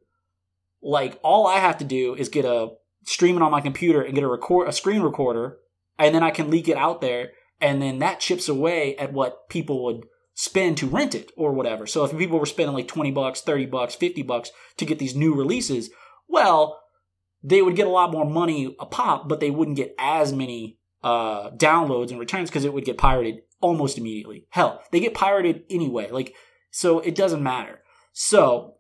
like all I have to do is get a stream it on my computer and get a record a screen recorder, and then I can leak it out there and then that chips away at what people would spend to rent it or whatever. So if people were spending like 20 bucks, 30 bucks, 50 bucks to get these new releases, well, they would get a lot more money a pop, but they wouldn't get as many uh, downloads and returns because it would get pirated almost immediately. Hell, they get pirated anyway. Like, so it doesn't matter. So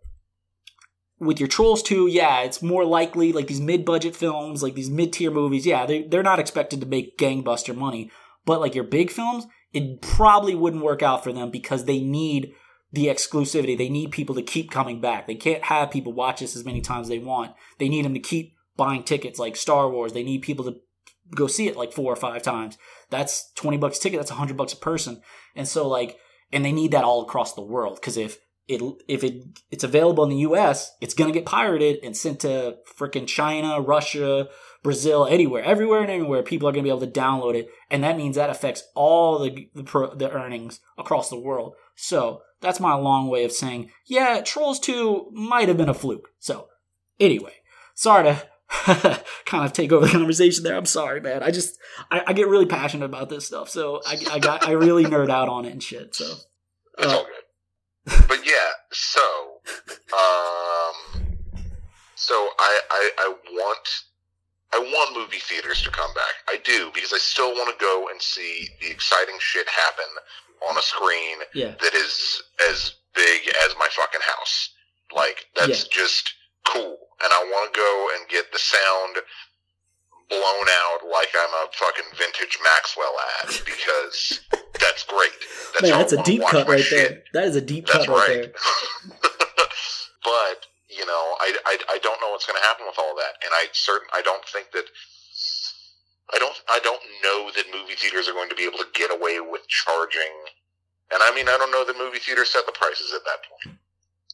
with your Trolls Two, yeah, it's more likely like these mid-budget films, like these mid-tier movies, yeah, they, they're not expected to make gangbuster money. But like your big films, it probably wouldn't work out for them because they need the exclusivity. They need people to keep coming back. They can't have people watch this as many times as they want. They need them to keep buying tickets like Star Wars. They need people to go see it like four or five times. That's 20 bucks ticket. That's 100 bucks a person. And so like, and they need that all across the world because if it if it it's available in the US, it's going to get pirated and sent to freaking China, Russia, Brazil, anywhere, everywhere and anywhere, people are going to be able to download it, and that means that affects all the the, pro, the earnings across the world. So that's my long way of saying, yeah, Trolls Two might have been a fluke. So anyway, sorry to kind of take over the conversation there. I'm sorry, man. I just I, I get really passionate about this stuff, so I, I got I really nerd out on it and shit. So
it's uh, all good. But yeah, so um, so I I, I want I want movie theaters to come back. I do because I still want to go and see the exciting shit happen on a screen
yeah.
that is as big as my fucking house. Like that's yeah. just cool, and I want to go and get the sound blown out like I'm a fucking vintage Maxwell ad because that's great.
That's Man, that's a deep cut right shit. there. That is a deep that's cut right, right there.
but you know, I, I, I don't know what's going to happen with all that, and I certain I don't think that I don't I don't know that movie theaters are going to be able to get away with charging. And I mean, I don't know that movie theaters set the prices at that point,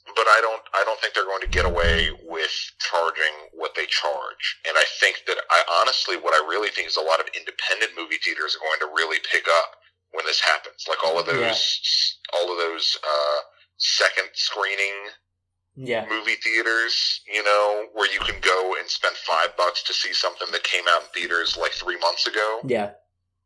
but I don't I don't think they're going to get away with charging what they charge. And I think that I honestly, what I really think is a lot of independent movie theaters are going to really pick up when this happens. Like all of those yeah. all of those uh, second screening
yeah.
movie theaters, you know, where you can go and spend five bucks to see something that came out in theaters like three months ago.
Yeah.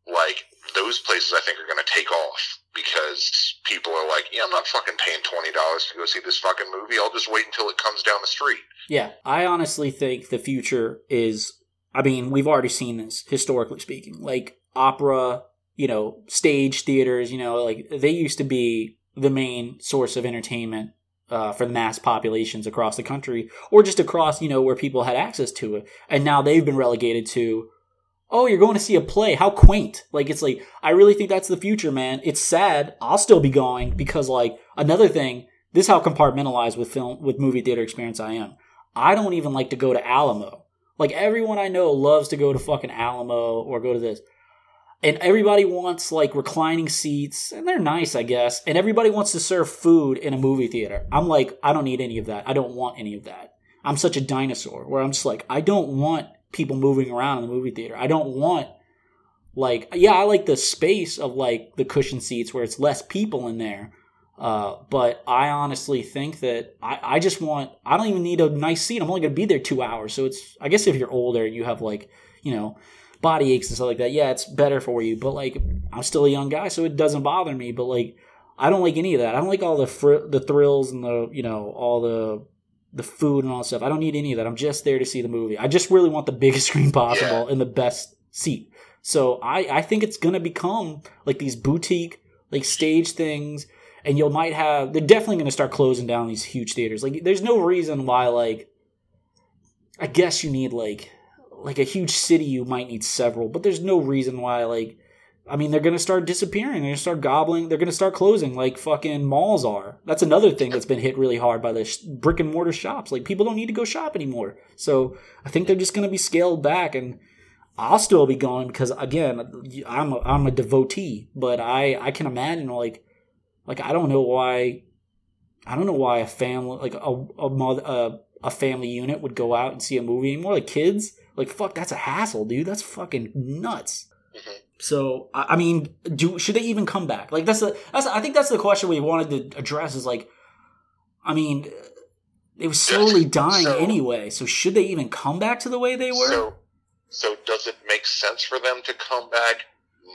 Like those places, I think are going to take off because people are like, yeah, I'm not fucking paying twenty dollars to go see this fucking movie. I'll just wait until it comes down the street.
Yeah, I honestly think the future is. I mean, we've already seen this historically speaking, like opera, you know, stage theaters. You know, like they used to be the main source of entertainment uh, for the mass populations across the country, or just across, you know, where people had access to it. And now they've been relegated to, oh, you're going to see a play. How quaint. Like, it's like, I really think that's the future, man. It's sad. I'll still be going because, like, another thing, this is how compartmentalized with film, with movie theater experience I am. I don't even like to go to Alamo. Like, everyone I know loves to go to fucking Alamo or go to this and everybody wants like reclining seats and they're nice i guess and everybody wants to serve food in a movie theater i'm like i don't need any of that i don't want any of that i'm such a dinosaur where i'm just like i don't want people moving around in the movie theater i don't want like yeah i like the space of like the cushion seats where it's less people in there uh, but I honestly think that I, I just want I don't even need a nice seat. I'm only gonna be there two hours. So it's I guess if you're older, you have like, you know, body aches and stuff like that. Yeah, it's better for you, but like I'm still a young guy, so it doesn't bother me. But like I don't like any of that. I don't like all the fr- the thrills and the you know all the the food and all that stuff. I don't need any of that. I'm just there to see the movie. I just really want the biggest screen possible
Yeah.
and the best seat. So I I think it's gonna become like these boutique like stage things. And you might have they're definitely going to start closing down these huge theaters. Like there's no reason why like I guess you need like like a huge city you might need several, but there's no reason why like I mean they're gonna start disappearing, they're gonna start gobbling, they're gonna start closing like fucking malls are. That's another thing that's been hit really hard by the sh- brick and mortar shops. Like people don't need to go shop anymore. So I think they're just gonna be scaled back and I'll still be going because again I'm a, I'm a devotee, but I I can imagine like like I don't know why I don't know why a family like a a mother a, a family unit would go out and see a movie anymore. Like kids, like fuck, that's a hassle, dude. That's fucking nuts.
Mhm.
So I I mean, do should they even come back? Like that's the that's I think that's the question we wanted to address is like, I mean, they were slowly dying
So-
anyway. So should they even come back to the way they were?
So, so does it make sense for them to come back?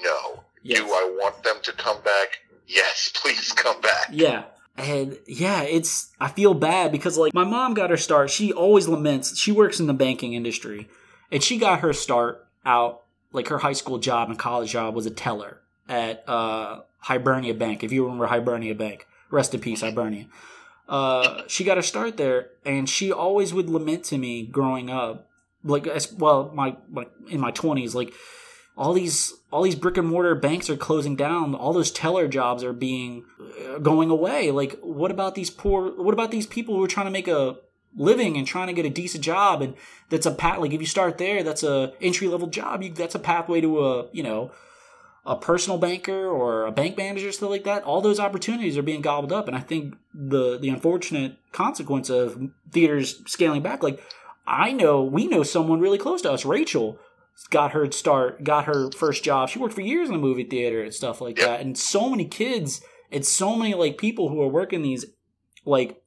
No.
Yes.
Do I want them to come back? Yes, please come back.
Yeah. And yeah, it's I feel bad because like my mom got her start. She always laments. She works in the banking industry, and she got her start out like her high school job and college job was a teller at uh, Hibernia Bank. If you remember Hibernia Bank, rest in peace, Hibernia. Uh, she got her start there, and she always would lament to me growing up, like as well, my, my in my twenties, like all these all these brick and mortar banks are closing down all those teller jobs are being uh, going away like what about these poor what about these people who are trying to make a living and trying to get a decent job and that's a path like if you start there that's a entry level job you, that's a pathway to a you know a personal banker or a bank manager stuff like that all those opportunities are being gobbled up and i think the the unfortunate consequence of theaters scaling back like i know we know someone really close to us rachel got her start, got her first job. She worked for years in the movie theater and stuff like that. And so many kids and so many like people who are working these like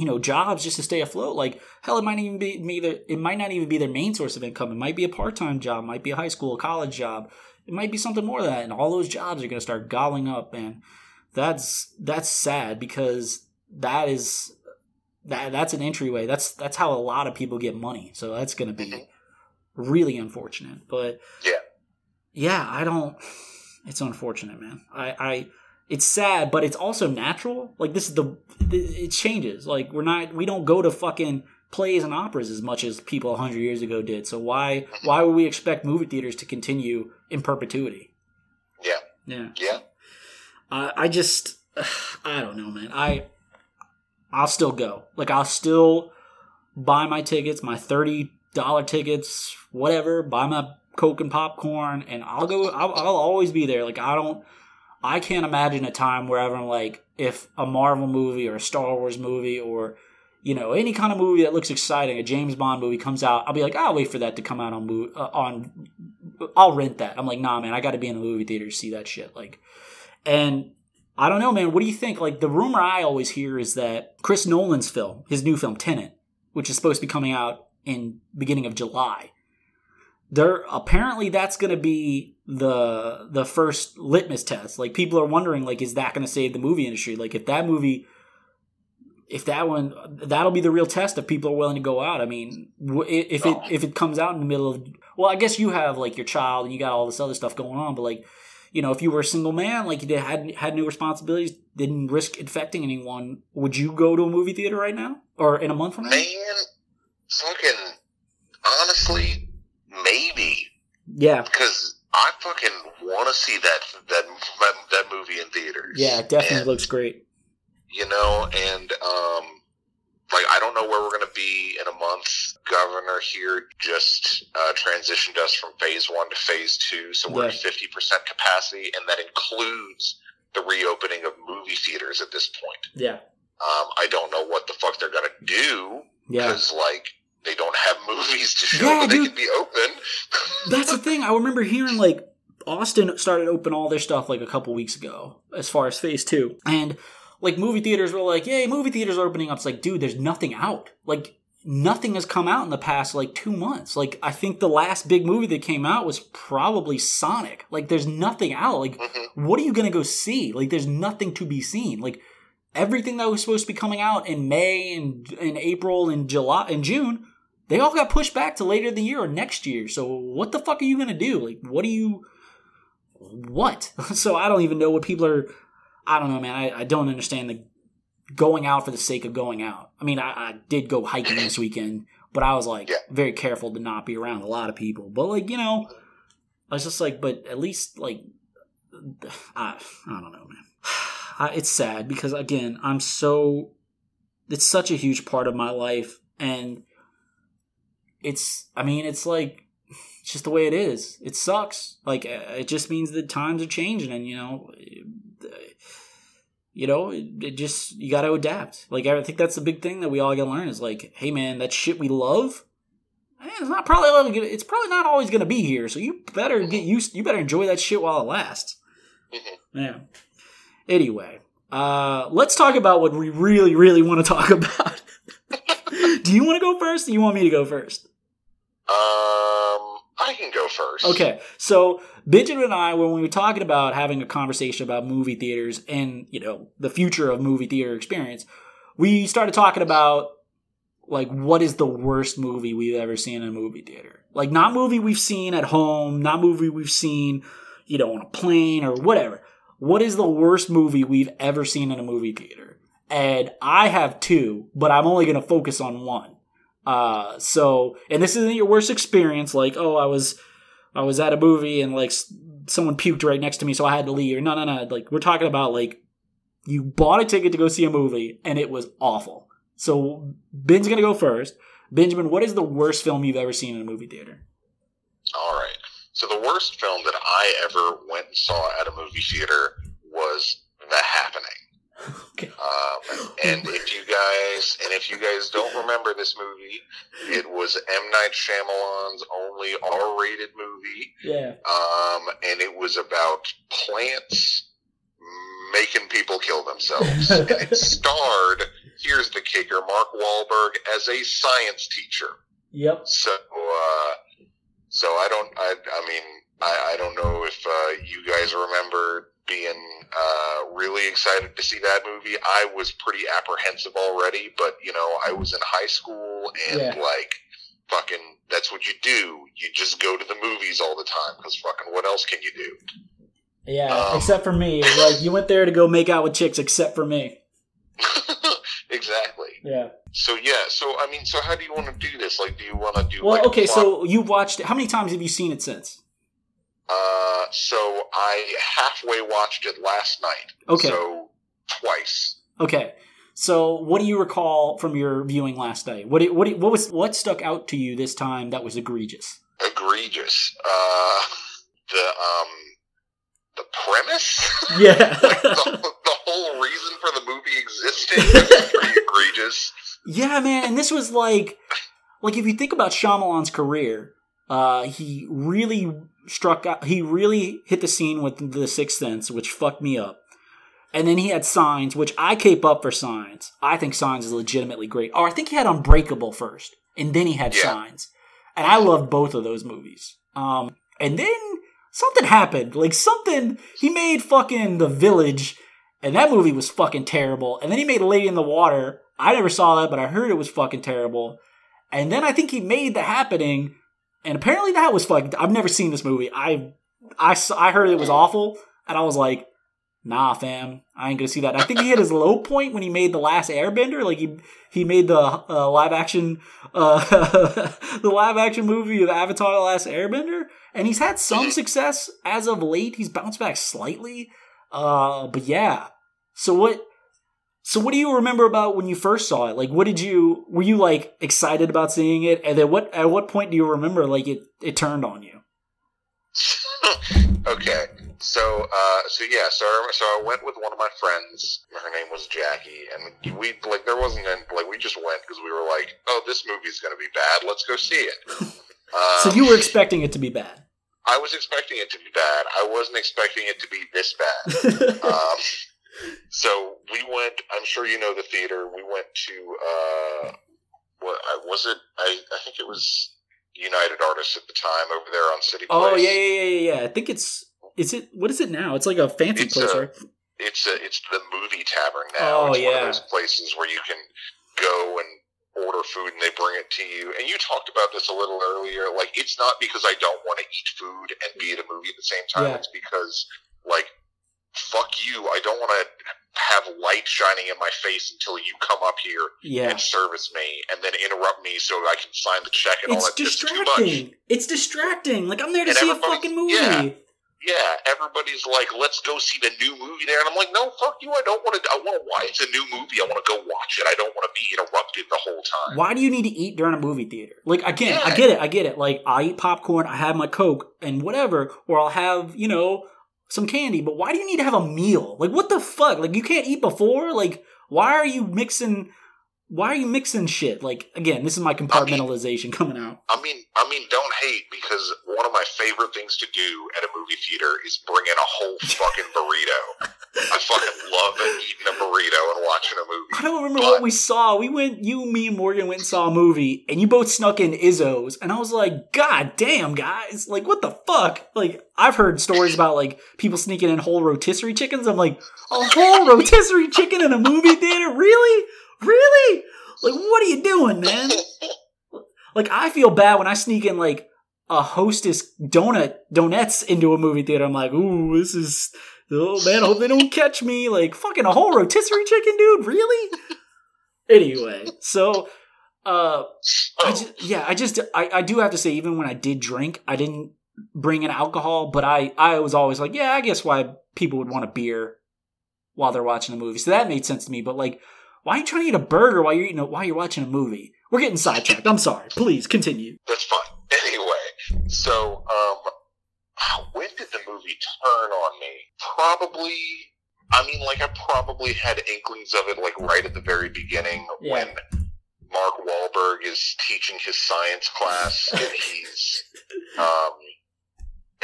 you know jobs just to stay afloat. Like hell, it might even be me. It might not even be their main source of income. It might be a part time job. Might be a high school, college job. It might be something more than that. And all those jobs are going to start gobbling up, and that's that's sad because that is that that's an entryway. That's that's how a lot of people get money. So that's going to be
Mhm.
really unfortunate. But
Yeah.
yeah, I don't. It's unfortunate, man. I, I, it's sad, but it's also natural. Like this is the, it changes. Like we're not, we don't go to fucking plays and operas as much as people hundred years ago did. So why, why would we expect movie theaters to continue in perpetuity?
Yeah.
Yeah.
Yeah.
I, I just, I don't know, man. I, I'll still go. Like I'll still buy my tickets, my thirty dollar tickets, whatever. Buy my coke and popcorn, and I'll go. I'll, I'll always be there. Like I don't. I can't imagine a time where I'm like, if a Marvel movie or a Star Wars movie or you know any kind of movie that looks exciting, a James Bond movie comes out, I'll be like, I'll wait for that to come out on mo- uh, on. I'll rent that. I'm like, nah, man, I got to be in the movie theater to see that shit. Like, and I don't know, man. What do you think? Like the rumor I always hear is that Chris Nolan's film, his new film Tenet, which is supposed to be coming out in beginning of July, there apparently that's going to be the the first litmus test. Like people are wondering, like, is that going to save the movie industry? Like if that movie, if that one, that'll be the real test if people are willing to go out. I mean, if it if it comes out in the middle of, well, I guess you have like your child and you got all this other stuff going on, but like you know, if you were a single man, like you had had no responsibilities, didn't risk infecting anyone, would you go to a movie theater right now or in a month from now?
Man, fucking, honestly, maybe.
Yeah,
Because I fucking want to see that, that, that movie in theaters.
yeah, it definitely
And,
looks great.
You know, and, um, like, I don't know where we're going to be in a month. Governor here just uh, transitioned us from phase one to phase two, so we're at 50% capacity, and that includes the reopening of movie theaters at this point.
Yeah,
Um, I don't know what the fuck they're gonna do
yeah.
because like they don't have movies to show
Yeah,
that they
dude.
can be open.
That's the thing. I remember hearing like Austin started open all their stuff like a couple weeks ago, as far as phase two, and like movie theaters were like, "Yay, movie theaters are opening up." It's like, dude, there's nothing out. Like nothing has come out in the past like two months. Like I think the last big movie that came out was probably Sonic. Like there's nothing out. Like
Mhm.
what are you gonna go see? Like there's nothing to be seen. Like everything that was supposed to be coming out in May and in April and July and June, they all got pushed back to later in the year or next year. So what the fuck are you gonna do? Like what do you what? so I don't even know what people are I don't know, man. I, I don't understand the going out for the sake of going out. I mean, I, I did go hiking this weekend, but I was like
Yeah.
very careful to not be around a lot of people. But like, you know, I was just like, but at least like, I, I don't know, man. I, it's sad because again, I'm so, it's such a huge part of my life, and it's, I mean, it's like, it's just the way it is. It sucks. Like, uh, it just means that times are changing, and you know, you know, it, it just you got to adapt. Like, I think that's the big thing that we all got to learn is like, hey, man, that shit we love. eh, It's not probably it's probably not always going to be here. So you better get used. You better enjoy that shit while it lasts.
Mhm.
Yeah. Anyway, uh, let's talk about what we really, really want to talk about. Do you want to go first? Or you want me to go first?
Um, I can go first.
Okay, so Benjamin and I, when we were talking about having a conversation about movie theaters and you know the future of movie theater experience, we started talking about like what is the worst movie we've ever seen in a movie theater. Like not movie we've seen at home, not movie we've seen, you know, on a plane or whatever. What is the worst movie we've ever seen in a movie theater? And I have two, but I'm only going to focus on one. Uh, so, and this isn't your worst experience. Like, oh, I was, I was at a movie and like someone puked right next to me, so I had to leave. No, no, no. Like, we're talking about like you bought a ticket to go see a movie and it was awful. So Ben's gonna go first. Benjamin, what is the worst film you've ever seen in a movie theater?
All right. So the worst film that I ever went and saw at a movie theater was The Happening. Um, and if you guys, and if you guys don't remember this movie, it was M Night Shyamalan's only R-rated movie,
Yeah.
um, and it was about plants making people kill themselves. and it starred, here's the kicker, Mark Wahlberg as a science teacher.
Yep.
So, uh, so I don't, I, I mean, I, I don't know if uh, you guys remember being uh, really excited to see that movie. I was pretty apprehensive already, but you know, I was in high school and
Yeah.
like, fucking, that's what you do. You just go to the movies all the time because fucking, what else can you do?
Yeah.
Um,
except for me. Like you went there to go make out with chicks, except for me.
exactly.
Yeah.
So yeah. So I mean, so how do you want to do this? Like, do you want to do
Well,
like
okay.
plot-
So you watched it. How many times have you seen it since?
Uh, so I halfway watched it last night.
Okay.
So twice.
Okay. So, what do you recall from your viewing last night? What what what was what stuck out to you this time that was egregious?
Egregious. Uh, the um, the premise.
Yeah.
like the, the whole reason for the movie existing is pretty egregious.
yeah, man. And this was like, like if you think about Shyamalan's career, uh, he really struck out. He really hit the scene with The Sixth Sense, which fucked me up. And then he had Signs, which I cape up for Signs. I think Signs is legitimately great. Or I think he had Unbreakable first, and then he had
Yeah.
Signs. And I loved both of those movies. Um, and then something happened. Like something he made fucking The Village, and that movie was fucking terrible. And then he made Lady in the Water. I never saw that, but I heard it was fucking terrible. And then I think he made The Happening, and apparently that was fucking. I've never seen this movie. I I I heard it was awful, and I was like, Nah, fam, I ain't gonna see that. I think he hit his low point when he made the last Airbender. Like he he made the uh, live action uh, the live action movie of Avatar: The Last Airbender, and he's had some success as of late. He's bounced back slightly, uh, but yeah. So what? So what do you remember about when you first saw it? Like, what did you were you like excited about seeing it? And then what? At what point do you remember like it it turned on you?
okay. So, uh, so yeah, so I, so I went with one of my friends. Her name was Jackie, and we like there wasn't any, like we just went because we were like, oh, this movie's gonna be bad. Let's go see it. Um,
So you were expecting it to be bad.
I was expecting it to be bad. I wasn't expecting it to be this bad. um, so we went. I'm sure you know the theater. We went to uh, what I was it? I I think it was United Artists at the time over there on City Place.
Oh yeah, yeah, yeah, yeah, yeah. I think it's is it what is it now? It's like a fancy
It's
place,
a-
right?
It's a, it's the movie tavern now.
Oh,
it's one
yeah.
of those places where you can go and order food and they bring it to you. And you talked about this a little earlier. Like it's not because I don't want to eat food and be at a movie at the same time.
Yeah.
It's because like fuck you. I don't want to have light shining in my face until you come up here
Yeah.
and service me and then interrupt me so I can sign the check and all
It's
that. It's too much.
distracting. It's distracting. Like I'm there to
And
see a fucking movie.
yeah. Yeah, everybody's like, "Let's go see the new movie there," and I'm like, "No, fuck you! I don't want to. I want to watch. It's a new movie. I want to go watch it. I don't want to be interrupted the whole time."
Why do you need to eat during a movie theater? Like again, I get it, I get it. Like I eat popcorn, I have my Coke and whatever, or I'll have, you know, some candy, but why do you need to have a meal? Like what the fuck? Like you can't eat before? Like why are you mixing why are you mixing shit? Like again, this is my compartmentalization coming out.
I mean, I mean, don't hate because one of my favorite things to do at a movie theater is bring in a whole fucking burrito. I fucking love eating a burrito and watching a movie.
I don't remember
But-
what we saw. We went, you, me, and Morgan went and saw a movie, and you both snuck in Izzo's, and I was like, God damn, guys! Like, what the fuck? Like, I've heard stories about like people sneaking in whole rotisserie chickens. I'm like, a whole rotisserie chicken in a movie theater? Really? Really? Like, what are you doing, man? Like, I feel bad when I sneak in like a hostess donut donuts into a movie theater. I'm like, ooh, this is oh man, I hope they don't catch me. Like fucking a whole rotisserie chicken, dude. Really? anyway, so uh, I just, yeah, I just I, I do have to say, even when I did drink, I didn't bring in alcohol, but I I was always like, yeah, I guess why people would want a beer while they're watching a movie. So that made sense to me. But like, why are you trying to eat a burger while you're eating a, while you're watching a movie? We're getting sidetracked. I'm sorry. Please continue.
that's fine. Anyway, so um, when did the movie turn on me? Probably. I mean, like I probably had inklings of it, like right at the very beginning
Yeah.
when Mark Wahlberg is teaching his science class, and he's um,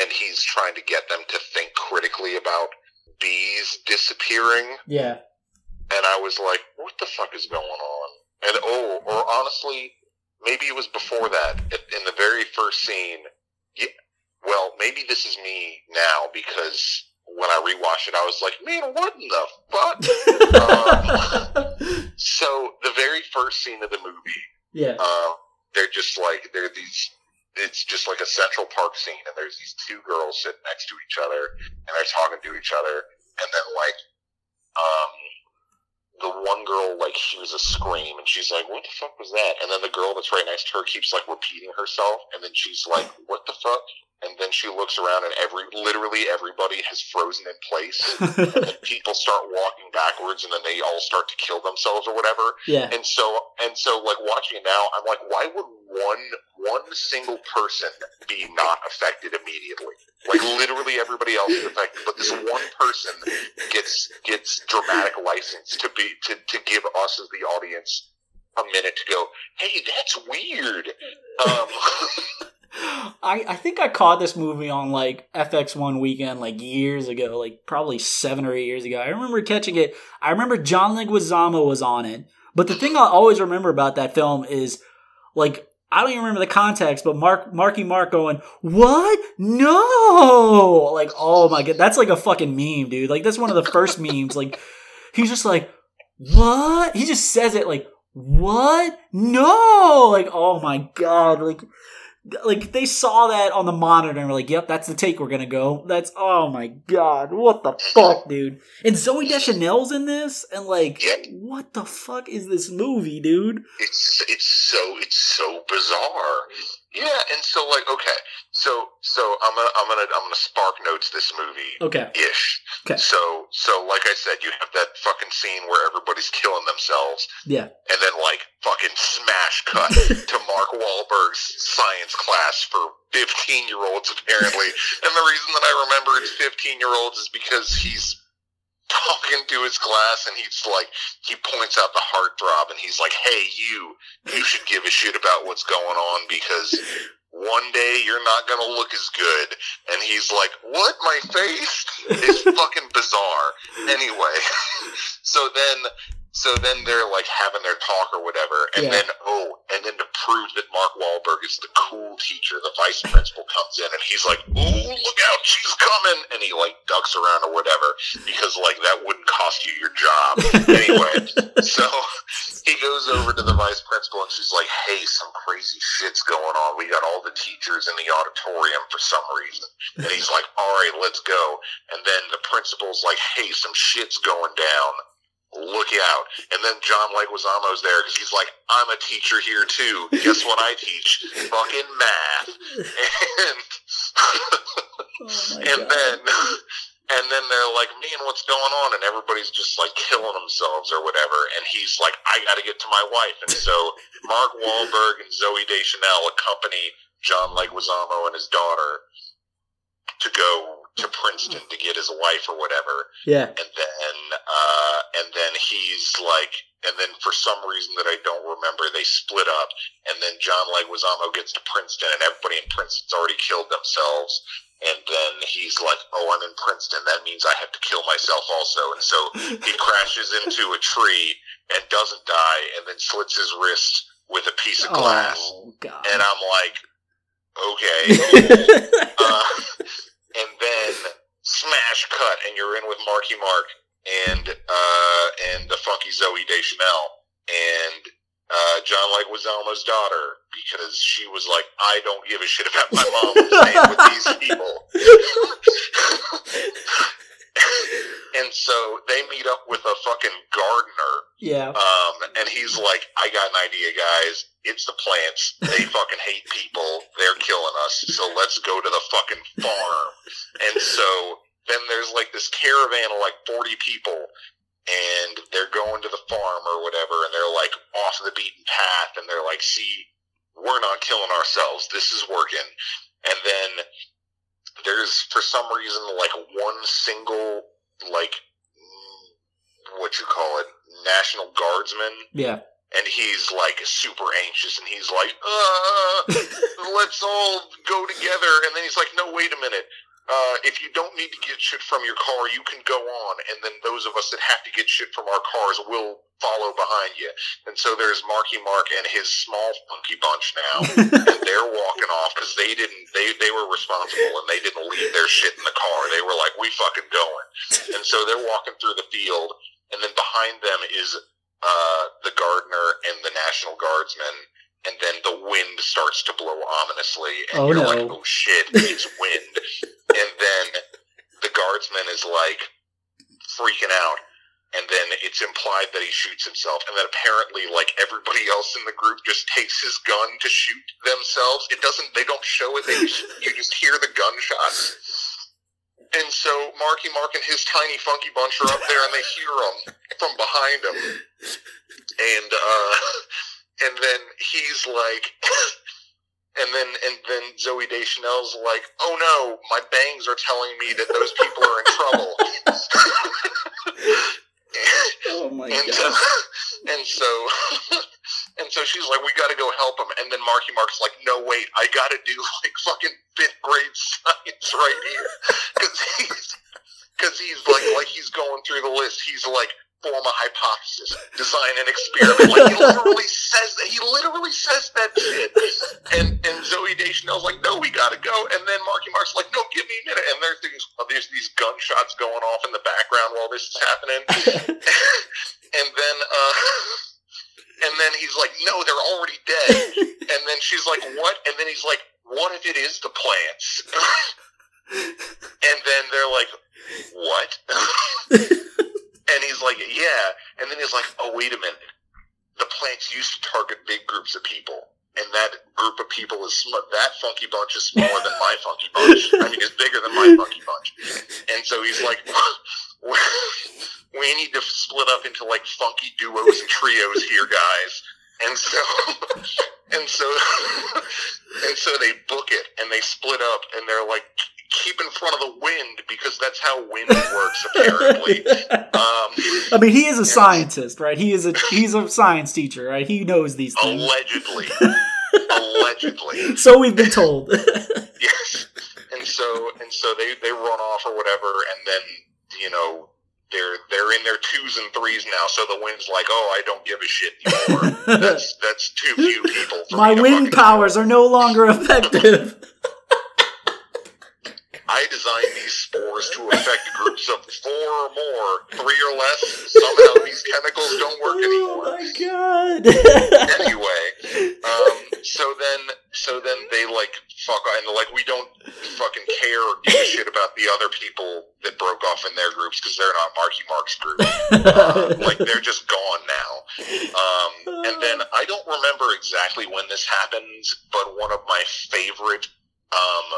and he's trying to get them to think critically about bees disappearing.
Yeah.
And I was like, "What the fuck is going on?" And oh, or honestly, maybe it was before that. In the very first scene, yeah, well, maybe this is me now because when I rewatched it, I was like, "Man, what in the fuck?" Um, so the very first scene of the movie,
yeah.
um, they're just like they're these. It's just like a Central Park scene, and there's these two girls sitting next to each other, and they're talking to each other, and then like, um, the one girl like hears a scream, and she's like, "What the fuck was that?" And then the girl that's right next to her keeps like repeating herself, and then she's like, "What the fuck?" And then she looks around, and every literally everybody has frozen in place. and people start walking backwards, and then they all start to kill themselves or whatever.
yeah.
And so, and so, like watching it now, I'm like, why would one one single person be not affected immediately? Like literally everybody else is affected, but this one person gets gets dramatic license to be to to give us as the audience a minute to go. Hey, that's weird. Um,
I, I think I caught this movie on like FX1 weekend like years ago, like probably seven or eight years ago. I remember catching it. I remember John Leguizamo was on it. But the thing I always remember about that film is like I don't even remember the context, but Mark Marky Mark going, What? No like oh my god, that's like a fucking meme, dude. Like that's one of the first memes. Like he's just like, What? He just says it like what? No! Like, oh my god! Like, like they saw that on the monitor and were like, "Yep, that's the take we're gonna go." That's oh my god, what the fuck, dude? And Zooey Deschanel's in this, and like,
Yep.
what the fuck is this movie, dude?
it's it's so it's so bizarre. Yeah, and so like okay, so so I'm gonna I'm gonna I'm gonna spark notes this movie
Okay,
ish.
Okay.
So so like I said, you have that fucking scene where everybody's killing themselves,
yeah,
and then like fucking smash cut to Mark Wahlberg's science class for 15 year olds apparently. and the reason that I remember it's 15 year olds is because he's talking to his class and he's like he points out the heartthrob and he's like, "Hey, you, you should give a shit about what's going on because one day you're not gonna look as good." And he's like, "What? My face is fucking bizarre." Anyway, so then, so then they're like having their talk or whatever, and
Yeah.
then oh, and then to prove that Mark Wahlberg is the cool teacher, the vice principal comes in and he's like, "Oh, look out, she's coming!" And he like ducks around or whatever because like that wouldn't cost you your job anyway. so he goes over to the vice principal and she's like, "Hey, some crazy shit's going on. We got all the teachers in the auditorium for some reason." And he's like, "All right, let's go." And then the principal's like, "Hey, some shit's going down." Look out. And then John Leguizamo's there because he's like, I'm a teacher here too. Guess what I teach? Fucking math. And,
Oh
and
God.
then and then they're like, man, what's going on? And everybody's just like killing themselves or whatever. And he's like, I got to get to my wife. And so Mark Wahlberg and Zooey Deschanel accompany John Leguizamo and his daughter to go to Princeton to get his wife or whatever
yeah.
and then uh, and then he's like, and then for some reason that I don't remember, they split up, and then John Leguizamo gets to Princeton, and everybody in Princeton's already killed themselves, and then he's like, "Oh, I'm in Princeton. That means I have to kill myself also," and so he crashes into a tree and doesn't die, and then slits his wrist with a piece of glass,
Oh God.
and I'm like, okay. Uh, smash cut, and you're in with Marky Mark and uh, and the funky Zooey Deschanel and uh, John Leguizamo's daughter because she was like, I don't give a shit about my mom staying with these people. and so they meet up with a fucking gardener
yeah.
um, and he's like, I got an idea, guys. It's the plants. They fucking hate people. They're killing us. So let's go to the fucking farm. And so then there's like this caravan of like 40 people and they're going to the farm or whatever and they're like off the beaten path and they're like, see, we're not killing ourselves. This is working. And then there's for some reason like one single like what you call it national guardsman
Yeah.
And he's like super anxious and he's like uh, let's all go together and then he's like no wait a minute uh, if you don't need to get shit from your car, you can go on, and then those of us that have to get shit from our cars will follow behind you. And so there's Marky Mark and his small funky bunch now, and they're walking off because they didn't they they were responsible and they didn't leave their shit in the car. They were like, we fucking going. And so they're walking through the field, and then behind them is uh, the gardener and the National Guardsman. And then the wind starts to blow ominously, and
Oh,
you're
no.
like, "Oh shit, it's wind!" and then the guardsman is like freaking out, and then it's implied that he shoots himself, and then apparently, like everybody else in the group, just takes his gun to shoot themselves. It doesn't. They don't show it. They just, you just hear the gunshots. And so Marky Mark and his tiny funky bunch are up there, and they hear them from behind him, and uh, and then he's like. And then, and then Zooey Deschanel's like, "Oh no, my bangs are telling me that those people are in trouble."
Oh my
and so, and so, and so she's like, "We got to go help him." And then Marky Mark's like, "No, wait, I got to do like fucking fifth grade science right here," because he's because he's like like he's going through the list. He's like, form a hypothesis, design an experiment. Like he literally says that. He literally says that shit. And and Zooey Deschanel's like, no, we gotta go. And then Marky Mark's like, no, give me a minute. And there's these there's these gunshots going off in the background while this is happening. and then uh and then he's like, no, they're already dead. And then she's like, what? And then he's like, what if it is the plants? and then they're like, what? and he's like, yeah. And then he's like, oh, wait a minute. The plants used to target big groups of people. And that group of people is sm- that funky bunch is smaller than my funky bunch. I mean, it's bigger than my funky bunch. And so he's like, we need to split up into like funky duos and trios here, guys. And so, and so, and so they book it and they split up and they're like, keep in front of the wind because that's how wind works apparently. Um,
I mean, he is a scientist, right? He is a he's a science teacher, right? He knows these things.
allegedly, allegedly,
So we've been told.
yes. And so and so they they run off or whatever, and then you know they're they're in their twos and threes now. So the wind's like, oh, I don't give a shit anymore. that's that's too few people. For
My wind powers are no longer effective.
I designed these spores to affect groups of four or more, three or less. Somehow these chemicals don't work anymore.
oh my god.
Anyway, um, so then, so then they like fuck, and like we don't fucking care or give a shit about the other people that broke off in their groups because they're not Marky Mark's group. Uh, like they're just gone now. Um, and then I don't remember exactly when this happens, but one of my favorite um,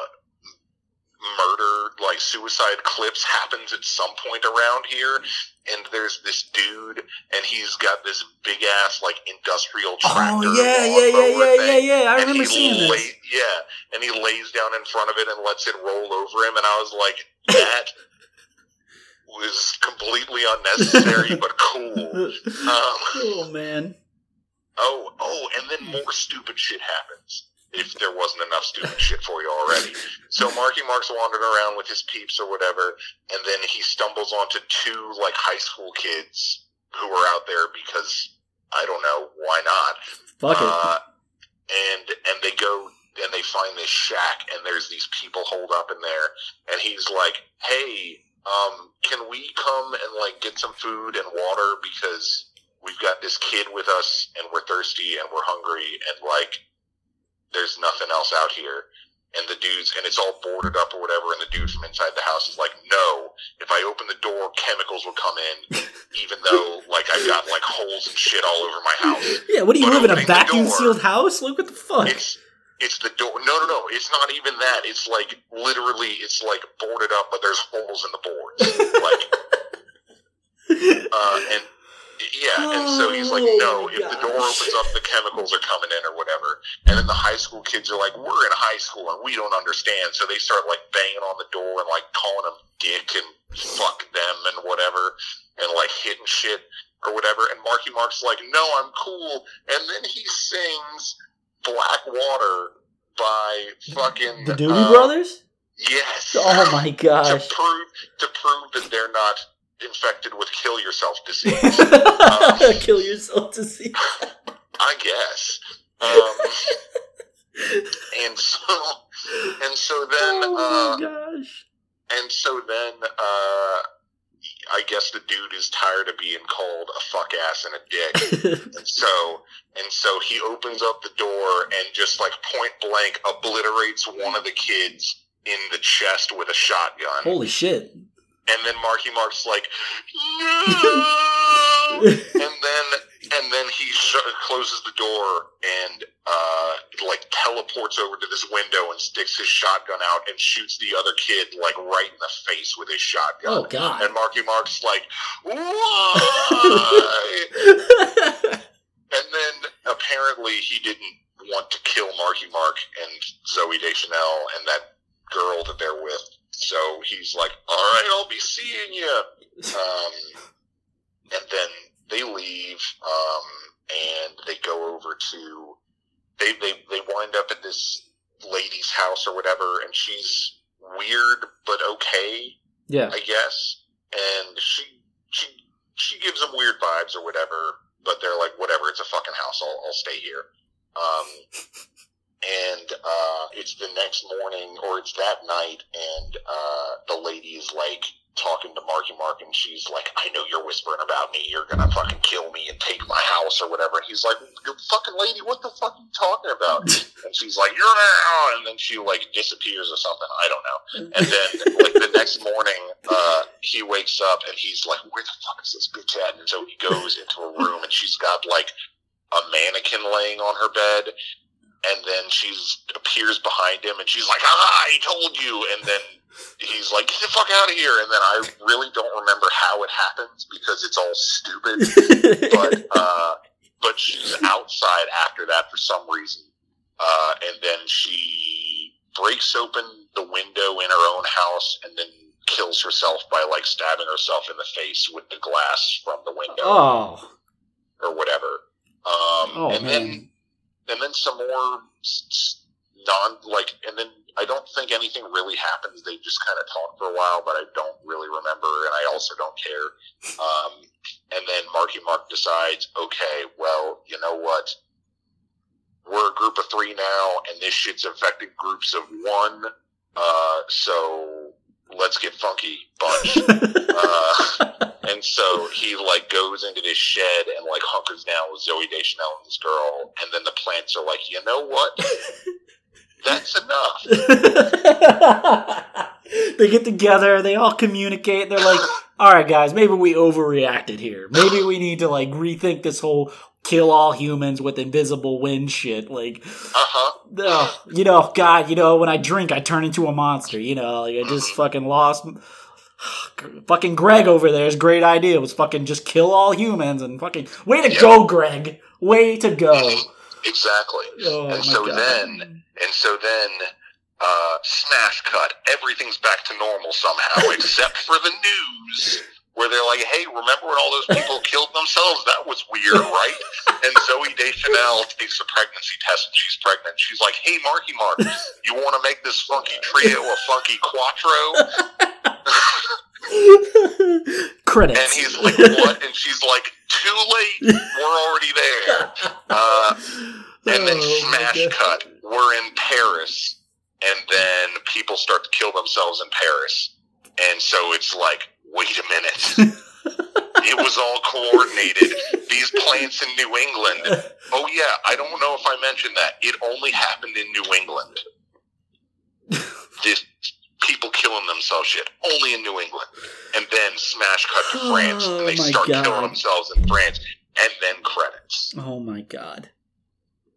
murder, like suicide clips, happens at some point around here. And there's this dude, and he's got this big ass like industrial tractor.
oh yeah, yeah, yeah, yeah, yeah,
thing.
yeah. I remember seeing this.
Yeah, and he lays down in front of it and lets it roll over him, and I was like, that was completely unnecessary but cool. Um,
oh man.
oh, oh, and then more stupid shit happens. If there wasn't enough stupid shit for you already. So Marky Mark's wandering around with his peeps or whatever, and then he stumbles onto two like high school kids who are out there because I don't know why not.
Fuck it.
Uh, and and they go and they find this shack and there's these people holed up in there and he's like, Hey, um, can we come and like get some food and water because we've got this kid with us and we're thirsty and we're hungry and like there's nothing else out here. And the dudes, and it's all boarded up or whatever, and the dude from inside the house is like, no, if I open the door, chemicals will come in, even though, like, I've got, like, holes and shit all over my house.
yeah, what do you
but
live in a vacuum
door-
sealed house? Like what the fuck?
It's it's the door. No, no, no. It's not even that. It's like literally, it's like boarded up, but there's holes in the boards. Like, uh, and yeah, and so he's like,
Oh,
no.
my
If the door opens up, the chemicals are coming in or whatever. And then the high school kids are like, we're in high school and we don't understand. So they start like banging on the door and like calling him dick and fuck them and whatever, and like hitting shit or whatever. And Marky Mark's like, no, I'm cool. And then he sings Black Water by fucking
the Doobie
uh,
Brothers?
Yes.
Oh my gosh.
to prove to prove that they're not infected with kill yourself disease.
Kill yourself disease.
I guess. Um, and so and so then
oh
uh,
my gosh.
and so then uh, I guess the dude is tired of being called a fuck ass and a dick. And so and so he opens up the door and just like point blank obliterates one of the kids in the chest with a shotgun.
Holy shit.
And then Marky Mark's like, no! and then and then he sh- closes the door and uh, like teleports over to this window and sticks his shotgun out and shoots the other kid like right in the face with his shotgun.
Oh god.
And Marky Mark's like, why? And then apparently he didn't want to kill Marky Mark and Zooey Deschanel and that girl that they're with. So he's like, all right, I'll be seeing you. Um, and then they leave um, and they go over to, they, they, they wind up at this lady's house or whatever, and she's weird but okay.
yeah.
I guess. And she she she gives them weird vibes or whatever, but they're like, whatever, it's a fucking house. I'll I'll stay here. Um, and uh, it's the next morning or it's that night, and uh, the lady is like talking to Marky Mark, and she's like, I know you're whispering about me. You're gonna fucking kill me and take my house or whatever. And he's like, you fucking lady, what the fuck are you talking about? And she's like, you're now, and then she like disappears or something. I don't know. And then like the next morning, uh, he wakes up and he's like, where the fuck is this bitch at? And so he goes into a room and she's got like a mannequin laying on her bed. And then she's appears behind him and she's like, ah, I told you. And then he's like, get the fuck out of here. And then I really don't remember how it happens because it's all stupid but uh, but she's outside after that for some reason, uh, and then she breaks open the window in her own house and then kills herself by like stabbing herself in the face with the glass from the window
oh.
or whatever. Um,
Oh
and then
man.
And then some more Don like, and then I don't think anything really happens. They just kind of talk for a while, but I don't really remember, and I also don't care. Um, and then Marky Mark decides, okay, well, you know what? We're a group of three now, and this shit's affected groups of one. Uh, so let's get funky, bunch. uh, and so he like goes into this shed and like hunkers down with Zooey Deschanel and this girl, and then the plants are like, you know what? That's enough.
they get together, they all communicate. They're like, "All right, guys, maybe we overreacted here. Maybe we need to like rethink this whole kill all humans with invisible wind shit." Like,
Uh-huh.
ugh, you know, God, you know, when I drink, I turn into a monster. You know, like I just fucking lost. Fucking Greg over there's great idea was fucking just kill all humans and fucking way to
Yeah.
go, Greg. Way to go.
Exactly.
Oh,
and so
God.
then, and so then, uh, smash cut. Everything's back to normal somehow, except for the news, where they're like, "Hey, remember when all those people killed themselves? That was weird, right?" And Zooey Deschanel takes a pregnancy test, and she's pregnant. She's like, "Hey, Marky Mark, you want to make this funky trio a funky quattro?"
Credits.
And he's like, "What?" And she's like, "Too late. We're already there." Uh, And then
Oh,
smash cut. We're in Paris, and then people start to kill themselves in Paris, and so it's like, wait a minute, it was all coordinated. These plants in New England. Oh yeah, I don't know if I mentioned that. It only happened in New England. This people killing themselves shit only in New England, and then smash cut to France,
Oh,
and they oh,
my
start
God.
killing themselves in France, and then credits.
Oh my god.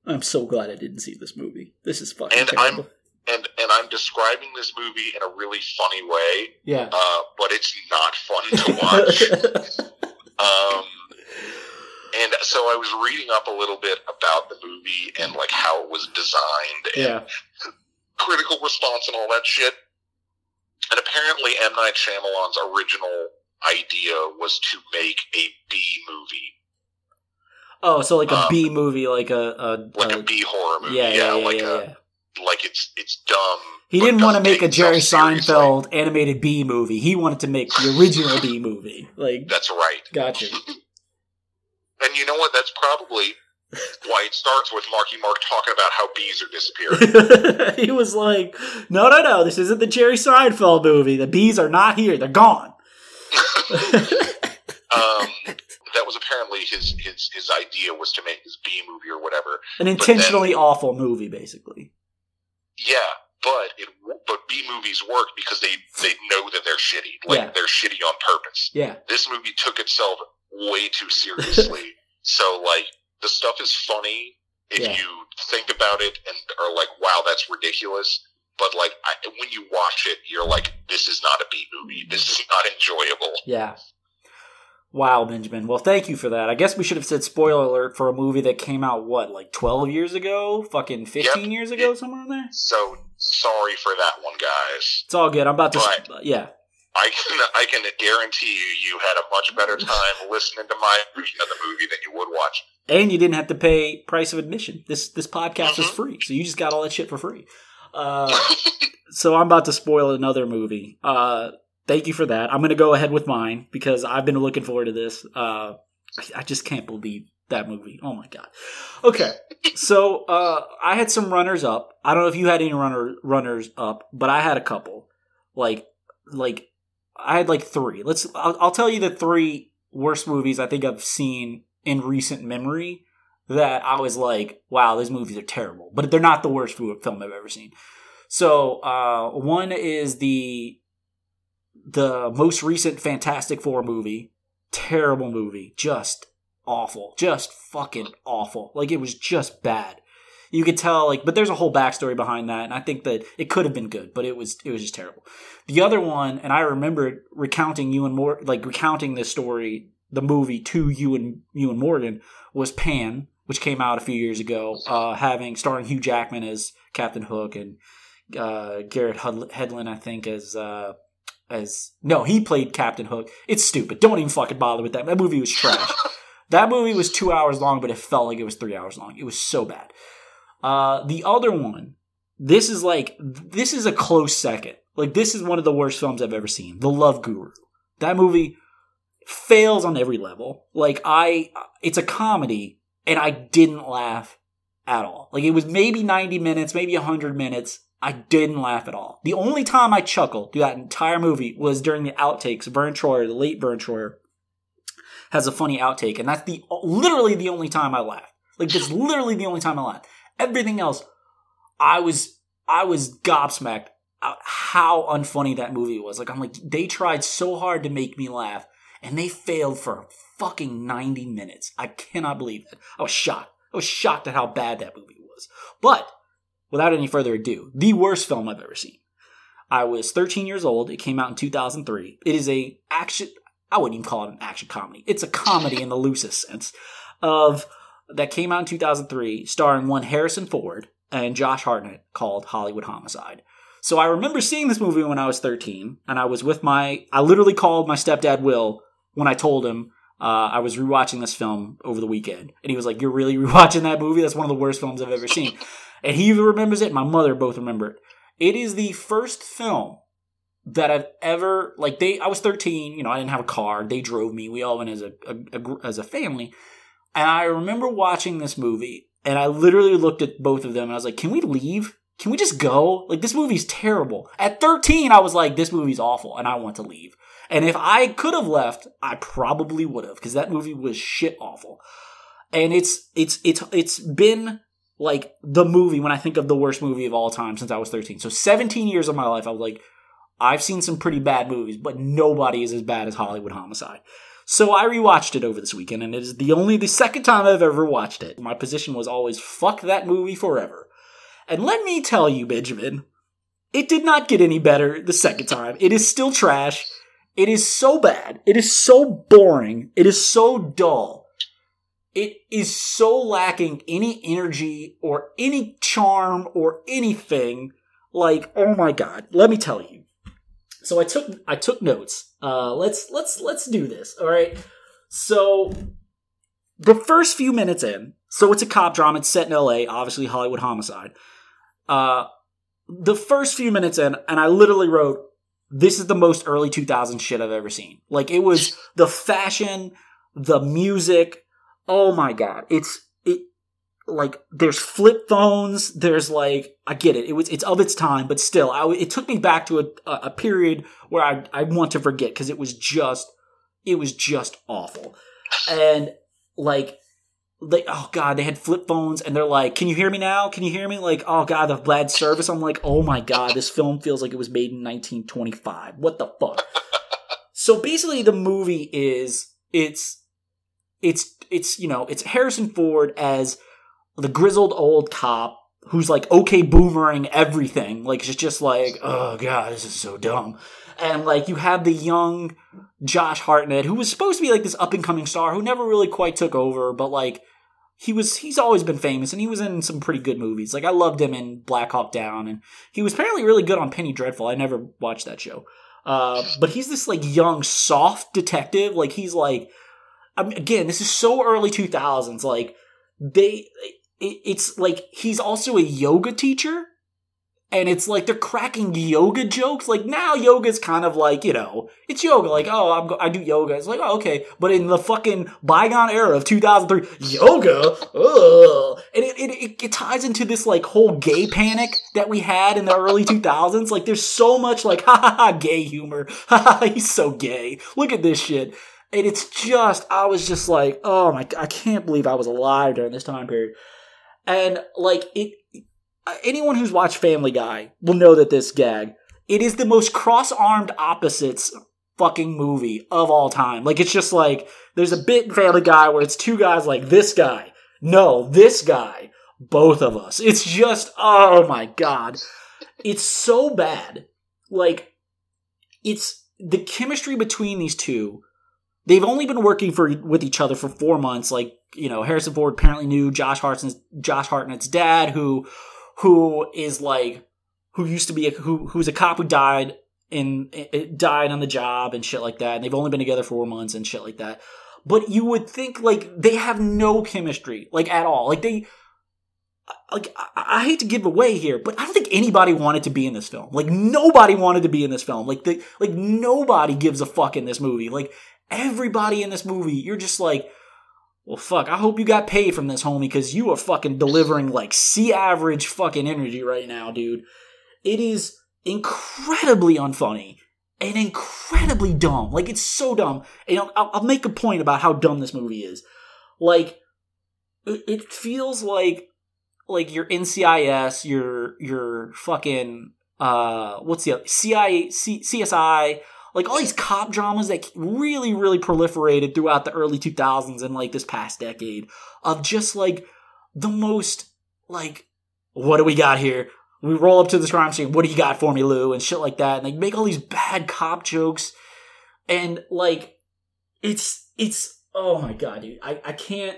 I'm so glad I didn't see this movie. This is fucking
And I'm-
terrible.
And and I'm describing this movie in a really funny way,
yeah.
uh, but it's not fun to watch. um, and so I was reading up a little bit about the movie and like how it was designed and
yeah.
critical response and all that shit. And apparently, M Night Shyamalan's original idea was to make a B movie,
Oh, so like a
um,
B movie, like a, a,
like
a-
a B horror movie.
Yeah, yeah, yeah,
like
yeah,
a
yeah.
Like it's it's dumb.
He didn't want to make a Jerry
seriously.
Seinfeld animated B movie. He wanted to make the original B movie. Like,
That's right.
gotcha.
And you know what? That's probably why it starts with Marky Mark talking about how bees are disappearing.
he was like, "No, no, no! This isn't the Jerry Seinfeld movie. The bees are not here. They're gone."
um, that was apparently his, his his idea was to make this B movie or whatever.
An intentionally awful movie, basically.
Yeah, but it but B movies work because they they know that they're shitty. Like
Yeah.
they're shitty on purpose.
Yeah,
This movie took itself way too seriously. so like the stuff is funny if
Yeah.
you think about it and are like, wow, that's ridiculous. But like I, when you watch it, you're like, this is not a B movie. This is not enjoyable.
yeah. Wow, Benjamin. Well, thank you for that. I guess we should have said spoiler alert for a movie that came out what, like twelve years ago, fucking fifteen
Yep.
years ago, somewhere in there.
So sorry for that one, guys.
It's all good. I'm about to.
Right.
Yeah.
I can I can guarantee you, you had a much better time listening to my version of the movie than you would watch.
and you didn't have to pay price of admission. This this podcast is
Mhm.
free, so you just got all that shit for free. Uh, so I'm about to spoil another movie. Uh, thank you for that. I'm gonna go ahead with mine because I've been looking forward to this. Uh, I- I just can't believe that movie. Oh my god. Okay, so uh, I had some runners up. I don't know if you had any runner runners up, but I had a couple. Like like I had like three. Let's. I'll, I'll tell you the three worst movies I think I've seen in recent memory that I was like, wow, these movies are terrible, but they're not the worst film I've ever seen. So uh, one is the the most recent Fantastic Four movie. Terrible movie, just awful, just fucking awful. Like it was just bad. You could tell, like, but there's a whole backstory behind that, and I think that it could have been good, but it was it was just terrible. The other one, and I remember recounting you and more, like recounting this story, the movie to you and you and Morgan was Pan, which came out a few years ago, uh, having starring Hugh Jackman as Captain Hook and uh, Garrett Hedlund, I think, as uh, as no, he played Captain Hook. It's stupid. Don't even fucking bother with that. That movie was trash. that movie was two hours long, but it felt like it was three hours long. It was so bad. Uh, the other one this is like this is a close second. Like this is one of the worst films I've ever seen. The Love Guru. That movie fails on every level. Like I it's a comedy and I didn't laugh at all. Like it was maybe 90 minutes, maybe 100 minutes. I didn't laugh at all. The only time I chuckled through that entire movie was during the outtakes. Vern Troyer, the late Vern Troyer, has a funny outtake, and that's the literally the only time I laughed. Like that's literally the only time I laughed. Everything else, I was I was gobsmacked at how unfunny that movie was. Like I'm like they tried so hard to make me laugh, and they failed for fucking 90 minutes. I cannot believe that. I was shocked. I was shocked at how bad that movie was. But without any further ado, the worst film I've ever seen. I was 13 years old. It came out in 2003. It is a action. I wouldn't even call it an action comedy. It's a comedy in the loosest sense of that came out in 2003, starring one Harrison Ford and Josh Hartnett, called Hollywood Homicide. So I remember seeing this movie when I was 13, and I was with my. I literally called my stepdad Will when I told him uh, I was rewatching this film over the weekend, and he was like, "You're really rewatching that movie? That's one of the worst films I've ever seen." and he remembers it. My mother both remember it. It is the first film that I've ever like. They, I was 13. You know, I didn't have a car. They drove me. We all went as a, a, a as a family. And I remember watching this movie, and I literally looked at both of them, and I was like, "Can we leave? Can we just go? Like this movie's terrible." At 13, I was like, "This movie's awful," and I want to leave. And if I could have left, I probably would have because that movie was shit awful. And it's it's it's it's been like the movie when I think of the worst movie of all time since I was 13. So 17 years of my life, I was like, I've seen some pretty bad movies, but nobody is as bad as Hollywood Homicide. So I rewatched it over this weekend, and it is the only the second time I've ever watched it. My position was always fuck that movie forever. And let me tell you, Benjamin, it did not get any better the second time. It is still trash. It is so bad. It is so boring. It is so dull. It is so lacking any energy or any charm or anything. Like, oh my god, let me tell you. So I took I took notes. Uh let's let's let's do this. All right. So the first few minutes in, so it's a cop drama, it's set in LA, obviously Hollywood homicide. Uh the first few minutes in, and I literally wrote this is the most early 2000s shit I've ever seen. Like it was the fashion, the music. Oh my god, it's it like there's flip phones. There's like I get it. It was it's of its time, but still, I, it took me back to a, a period where I I want to forget because it was just it was just awful, and like like oh god they had flip phones and they're like can you hear me now? Can you hear me? Like oh god the bad service. I'm like oh my god this film feels like it was made in 1925 what the fuck? So basically the movie is it's it's it's you know it's harrison ford as the grizzled old cop who's like okay boomering everything. Like it's just like oh god this is so dumb. And like you have the young Josh Hartnett, who was supposed to be like this up and coming star, who never really quite took over, but like he was he's always been famous and he was in some pretty good movies. Like I loved him in Black Hawk Down and he was apparently really good on Penny Dreadful. I never watched that show. Uh, but he's this like young soft detective. Like he's like I again, this is so early 2000s like they it, it's like he's also a yoga teacher and it's like they're cracking yoga jokes. Like now, yoga's kind of like you know, it's yoga. Like oh, I'm go- I do yoga. It's like oh, okay, but in the fucking bygone era of 2003, yoga, ugh. and it, it it ties into this like whole gay panic that we had in the early 2000s. Like there's so much like ha ha ha gay humor. Ha ha, he's so gay. Look at this shit. And it's just, I was just like, oh my, I can't believe I was alive during this time period. And like it, Uh, anyone who's watched Family Guy will know that this gag. It is the most cross-armed opposites fucking movie of all time. Like it's just like there's a bit in Family Guy where it's two guys like this guy, no, this guy, both of us. It's just oh my god. It's so bad. Like it's the chemistry between these two. They've only been working for with each other for 4 months like, you know, Harrison Ford apparently knew Josh Hartnett's Josh Hartnett's dad who who is like who used to be a, who who's a cop who died in eh, eh, died on the job and shit like that. And they've only been together four months and shit like that. But you would think like they have no chemistry like at all. Like they like I hate to give away here, but I don't think anybody wanted to be in this film. Like nobody wanted to be in this film. Like the like nobody gives a fuck in this movie. Like everybody in this movie, you're just like, well, fuck. I hope you got paid from this, homie, because you are fucking delivering like C average fucking energy right now, dude. It is incredibly unfunny and incredibly dumb. Like it's so dumb. And I'll, I'll make a point about how dumb this movie is. Like it, it feels like like your NCIS, your your fucking uh what's the other CIA C, CSI, like all these cop dramas that really really proliferated throughout the early 2000s and like this past decade of just like the most like what do we got here? We roll up to the crime scene. What do you got for me, Lou? And shit like that. And they make all these bad cop jokes, and like it's it's oh my god, dude. I I can't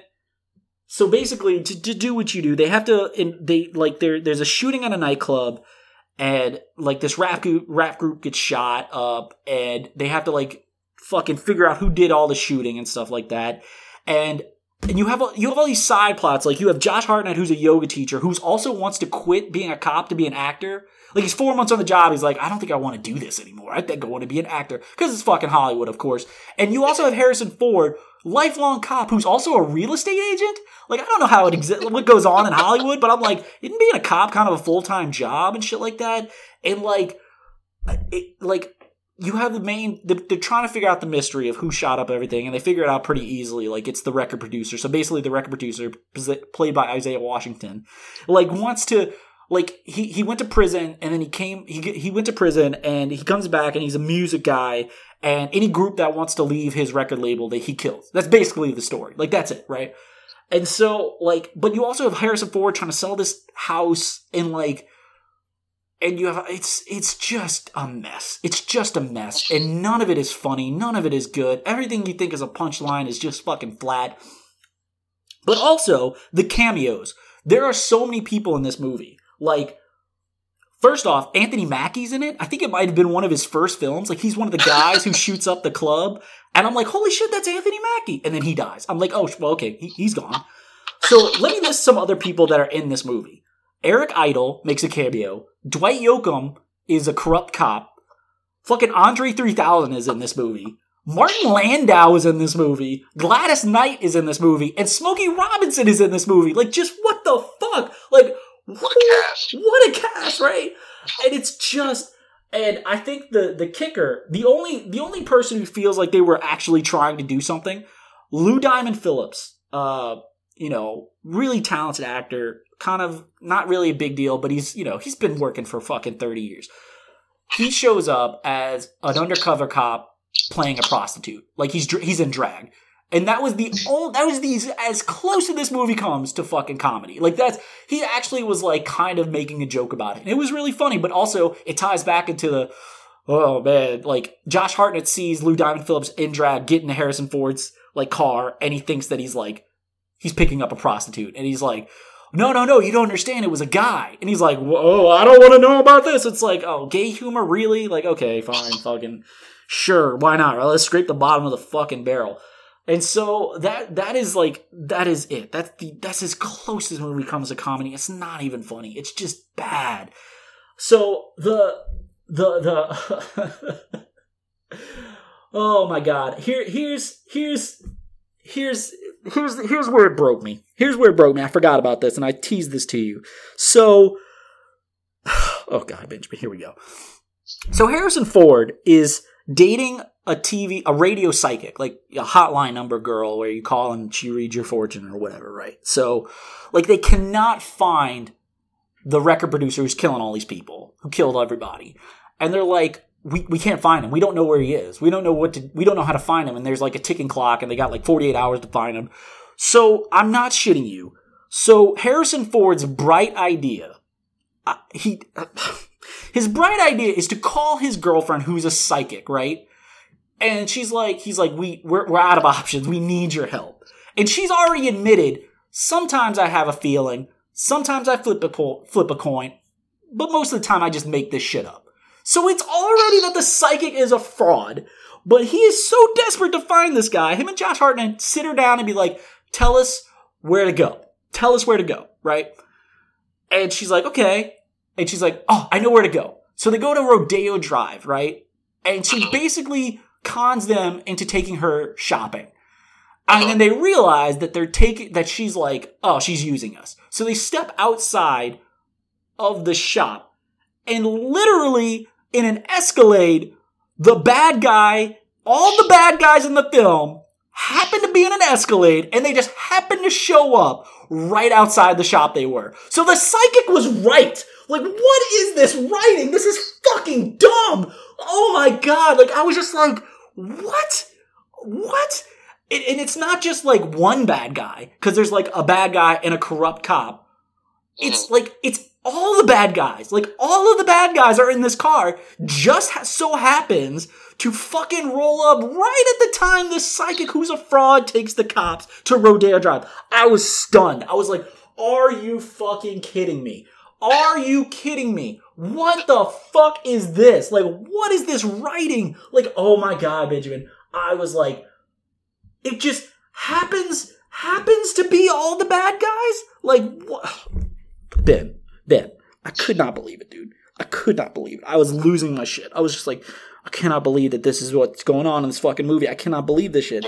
so basically, to, to do what you do, they have to. In, they like there. There's a shooting at a nightclub, and like this rap group, rap group gets shot up, and they have to like fucking figure out who did all the shooting and stuff like that. And and you have you have all these side plots. Like you have Josh Hartnett, who's a yoga teacher, who's also wants to quit being a cop to be an actor. Like he's four months on the job. He's like, I don't think I want to do this anymore. I think I want to be an actor because it's fucking Hollywood, of course. And you also have Harrison Ford, lifelong cop who's also a real estate agent. Like I don't know how it exists, what goes on in Hollywood, but I'm like, isn't being a cop kind of a full time job and shit like that? And like, it, like you have the main they're, trying to figure out the mystery of who shot up everything and they figure it out pretty easily like it's the record producer so basically the record producer played by isaiah washington like wants to like he, he went to prison and then he came he he went to prison and he comes back and he's a music guy and any group that wants to leave his record label that he kills. That's basically the story. Like that's it, right? And so like but you also have Harrison Ford trying to sell this house and like and you have it's it's just a mess. It's just a mess and none of it is funny, none of it is good. Everything you think is a punchline is just fucking flat. But also the cameos. There are so many people in this movie. Like First off, Anthony Mackie's in it. I think it might have been one of his first films. Like he's one of the guys who shoots up the club, and I'm like, holy shit, that's Anthony Mackie. And then he dies. I'm like, oh, well, okay, he, he's gone. So let me list some other people that are in this movie. Eric Idle makes a cameo. Dwight Yoakam is a corrupt cop. Fucking Andre 3000 is in this movie. Martin Landau is in this movie. Gladys Knight is in this movie. And Smokey Robinson is in this movie. Like, just what the fuck? Like,
what a cast!
What a cast, right? And it's just and I think the the kicker, the only the only person who feels like they were actually trying to do something, Lou Diamond Phillips, uh, you know, really talented actor, kind of not really a big deal, but he's you know he's been working for fucking thirty years. He shows up as an undercover cop playing a prostitute, like he's he's in drag, and that was the only, that was the as close as this movie comes to fucking comedy. Like that's he actually was like kind of making a joke about it. And it was really funny, but also it ties back into the oh man, like Josh Hartnett sees Lou Diamond Phillips in drag get into Harrison Ford's like car, and he thinks that he's like he's picking up a prostitute, and he's like. No, no, no, you don't understand. It was a guy. And he's like, whoa, oh, I don't want to know about this. It's like, oh, gay humor? Really? Like, okay, fine, fucking, sure, why not? Right? Let's scrape the bottom of the fucking barrel. And so that that is like that is it. That's the that's as close as movie comes to comedy. It's not even funny. It's just bad. So the the the Oh my god. Here here's here's here's here's here's where it broke me. Here's where it broke me. I forgot about this and I teased this to you. So Oh god, Benjamin, here we go. So Harrison Ford is dating a TV, a radio psychic, like a hotline number girl where you call and she reads your fortune or whatever, right? So, like, they cannot find the record producer who's killing all these people, who killed everybody. And they're like, we, we can't find him. We don't know where he is. We don't know what to, we don't know how to find him. And there's like a ticking clock and they got like 48 hours to find him. So, I'm not shitting you. So, Harrison Ford's bright idea, uh, he, uh, his bright idea is to call his girlfriend who's a psychic, right? And she's like, he's like, we, we're, we're out of options. We need your help. And she's already admitted, sometimes I have a feeling, sometimes I flip a, po- flip a coin, but most of the time I just make this shit up. So it's already that the psychic is a fraud, but he is so desperate to find this guy. Him and Josh Hartnett sit her down and be like, tell us where to go. Tell us where to go, right? And she's like, okay. And she's like, oh, I know where to go. So they go to Rodeo Drive, right? And she uh-huh. basically cons them into taking her shopping. And uh-huh. then they realize that they're taking, that she's like, oh, she's using us. So they step outside of the shop and literally in an Escalade, the bad guy, all the bad guys in the film happen to be in an Escalade and they just happen to show up right outside the shop they were. So the psychic was right. Like, what is this writing? This is fucking dumb. Oh my god. Like, I was just like, what? What? And, and it's not just like one bad guy, because there's like a bad guy and a corrupt cop. It's mm-hmm. like, it's all the bad guys. Like, all of the bad guys are in this car. Just so happens to fucking roll up right at the time this psychic who's a fraud takes the cops to Rodeo Drive. I was stunned. I was like, are you fucking kidding me? Are you kidding me? What the fuck is this? Like, what is this writing? Like, oh my god, Benjamin. I was like, it just happens, happens to be all the bad guys? Like, what? Ben, Ben, I could not believe it, dude. I could not believe it. I was losing my shit. I was just like, I cannot believe that this is what's going on in this fucking movie. I cannot believe this shit.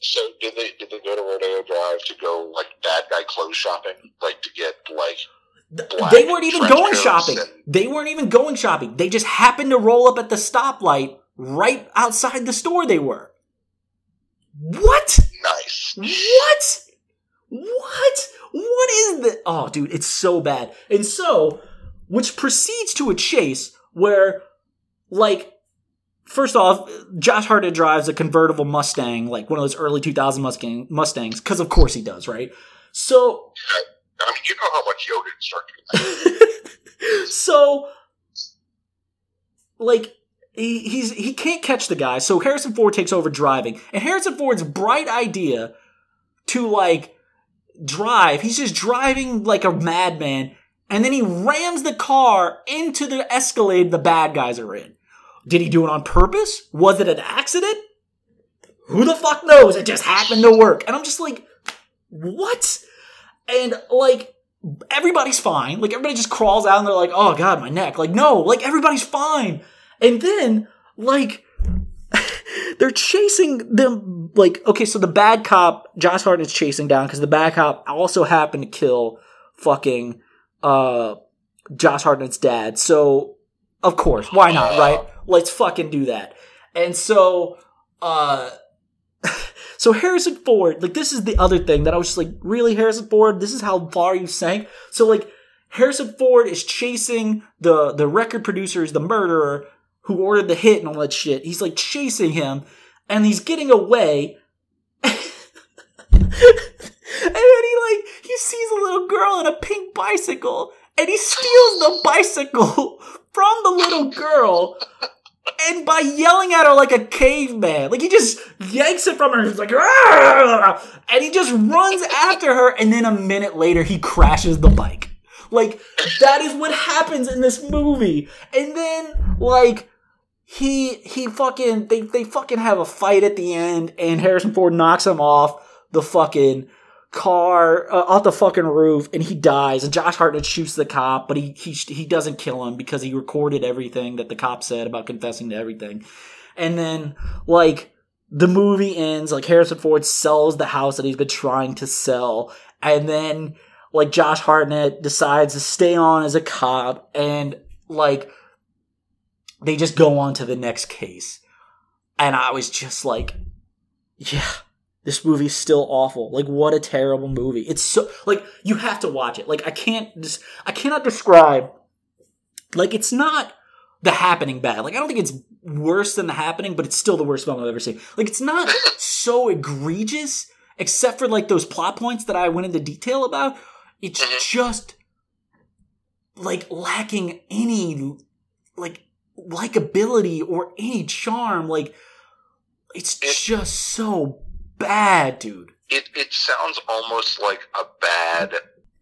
So did they did they go to Rodeo Drive to go like bad guy clothes shopping, like to get like
They weren't even going shopping.
and-
They weren't even going shopping. They just happened to roll up at the stoplight right outside the store they were. What?
nice.
What? What? What is this? Oh, dude, it's so bad. And so, which proceeds to a chase where, like, first off, Josh Hartnett drives a convertible Mustang, like one of those early 2000 Mustang, Mustangs, because of course he does, right? So,
I mean, you know how much yoga instructor.
so like he, he's he can't catch the guy so harrison ford takes over driving and harrison ford's bright idea to like drive he's just driving like a madman and then he rams the car into the escalade the bad guys are in did he do it on purpose was it an accident who the fuck knows it just happened to work and i'm just like what and like everybody's fine. Like everybody just crawls out and they're like, "Oh god, my neck." Like no, like everybody's fine. And then like they're chasing them like okay, so the bad cop Josh Hartnett's chasing down cuz the bad cop also happened to kill fucking uh Josh Hartnett's dad. So of course, why not, right? Let's fucking do that. And so uh so Harrison Ford, like this is the other thing that I was just like, really Harrison Ford, this is how far you sank. So like Harrison Ford is chasing the the record producers, the murderer who ordered the hit and all that shit. He's like chasing him and he's getting away. and then he like he sees a little girl on a pink bicycle and he steals the bicycle from the little girl and by yelling at her like a caveman, like he just yanks it from her. He's like, "Ah!" and he just runs after her. And then a minute later, he crashes the bike. Like that is what happens in this movie. And then like he he fucking they they fucking have a fight at the end, and Harrison Ford knocks him off the fucking car uh, off the fucking roof and he dies and Josh Hartnett shoots the cop but he he he doesn't kill him because he recorded everything that the cop said about confessing to everything. And then like the movie ends like Harrison Ford sells the house that he's been trying to sell and then like Josh Hartnett decides to stay on as a cop and like they just go on to the next case. And I was just like yeah this movie's still awful. Like what a terrible movie. It's so like you have to watch it. Like I can't just I cannot describe like it's not the happening bad. Like I don't think it's worse than the happening, but it's still the worst film I've ever seen. Like it's not so egregious except for like those plot points that I went into detail about. It's mm-hmm. just like lacking any like likability or any charm. Like it's just so bad, dude.
It it sounds almost like a bad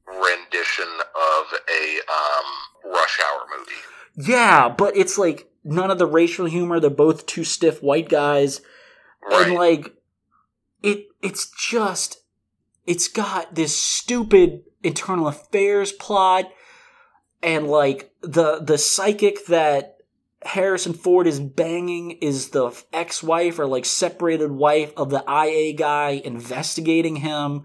rendition of a um, Rush Hour movie.
Yeah, but it's like none of the racial humor. They're both two stiff white guys,
Right.
and like it. It's just it's got this stupid internal affairs plot and like the the psychic that Harrison Ford is banging is the ex-wife or like separated wife of the IA guy investigating him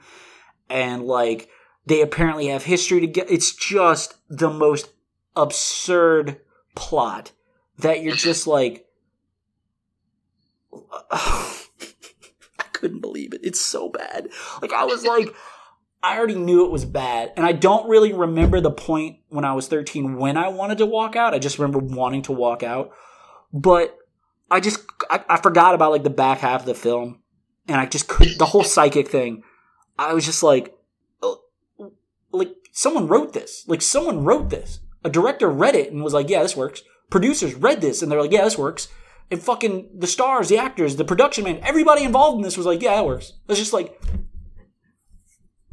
and like they apparently have history to get it's just the most absurd plot that you're just like I couldn't believe it. It's so bad. Like I was like I already knew it was bad. And I don't really remember the point when I was 13 when I wanted to walk out. I just remember wanting to walk out. But I just, I, I forgot about like the back half of the film. And I just couldn't, the whole psychic thing. I was just like, uh, like someone wrote this. Like someone wrote this. A director read it and was like, yeah, this works. Producers read this and they're like, yeah, this works. And fucking the stars, the actors, the production man, everybody involved in this was like, yeah, that works. It's just like,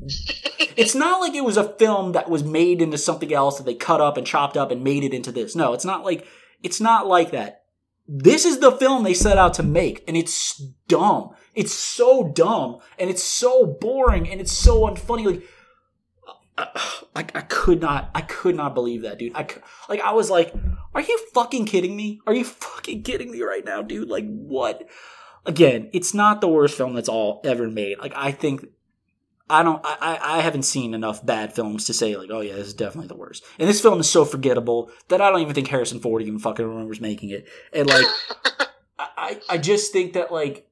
it's not like it was a film that was made into something else that they cut up and chopped up and made it into this. No, it's not like it's not like that. This is the film they set out to make, and it's dumb. It's so dumb, and it's so boring, and it's so unfunny. Like, I, I could not, I could not believe that, dude. I like, I was like, are you fucking kidding me? Are you fucking kidding me right now, dude? Like, what? Again, it's not the worst film that's all ever made. Like, I think I don't I, I haven't seen enough bad films to say like, oh yeah, this is definitely the worst. And this film is so forgettable that I don't even think Harrison Ford even fucking remembers making it. And like I I just think that like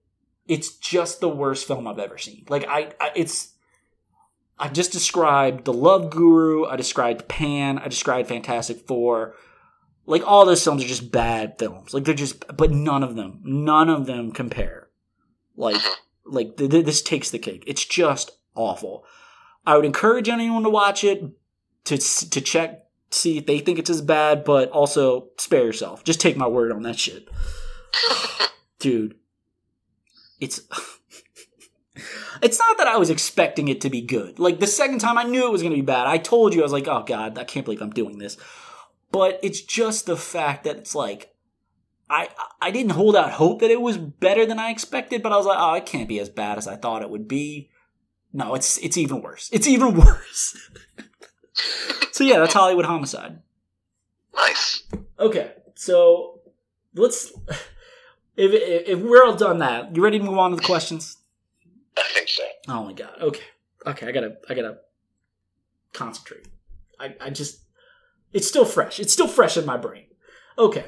it's just the worst film I've ever seen. Like I, I it's I just described The Love Guru, I described Pan, I described Fantastic Four. Like all those films are just bad films. Like they're just but none of them, none of them compare. Like uh-huh. like th- th- this takes the cake. It's just awful. I would encourage anyone to watch it to to check see if they think it's as bad, but also spare yourself. Just take my word on that shit, dude. It's it's not that I was expecting it to be good. Like the second time I knew it was going to be bad. I told you I was like, "Oh god, I can't believe I'm doing this." But it's just the fact that it's like I I didn't hold out hope that it was better than I expected, but I was like, "Oh, it can't be as bad as I thought it would be." No, it's it's even worse. It's even worse. so yeah, that's Hollywood Homicide.
Nice.
Okay, so let's. If, if we're all done that, you ready to move on to the questions?
I think so.
Oh my god. Okay. Okay. I gotta. I gotta concentrate. I. I just. It's still fresh. It's still fresh in my brain. Okay.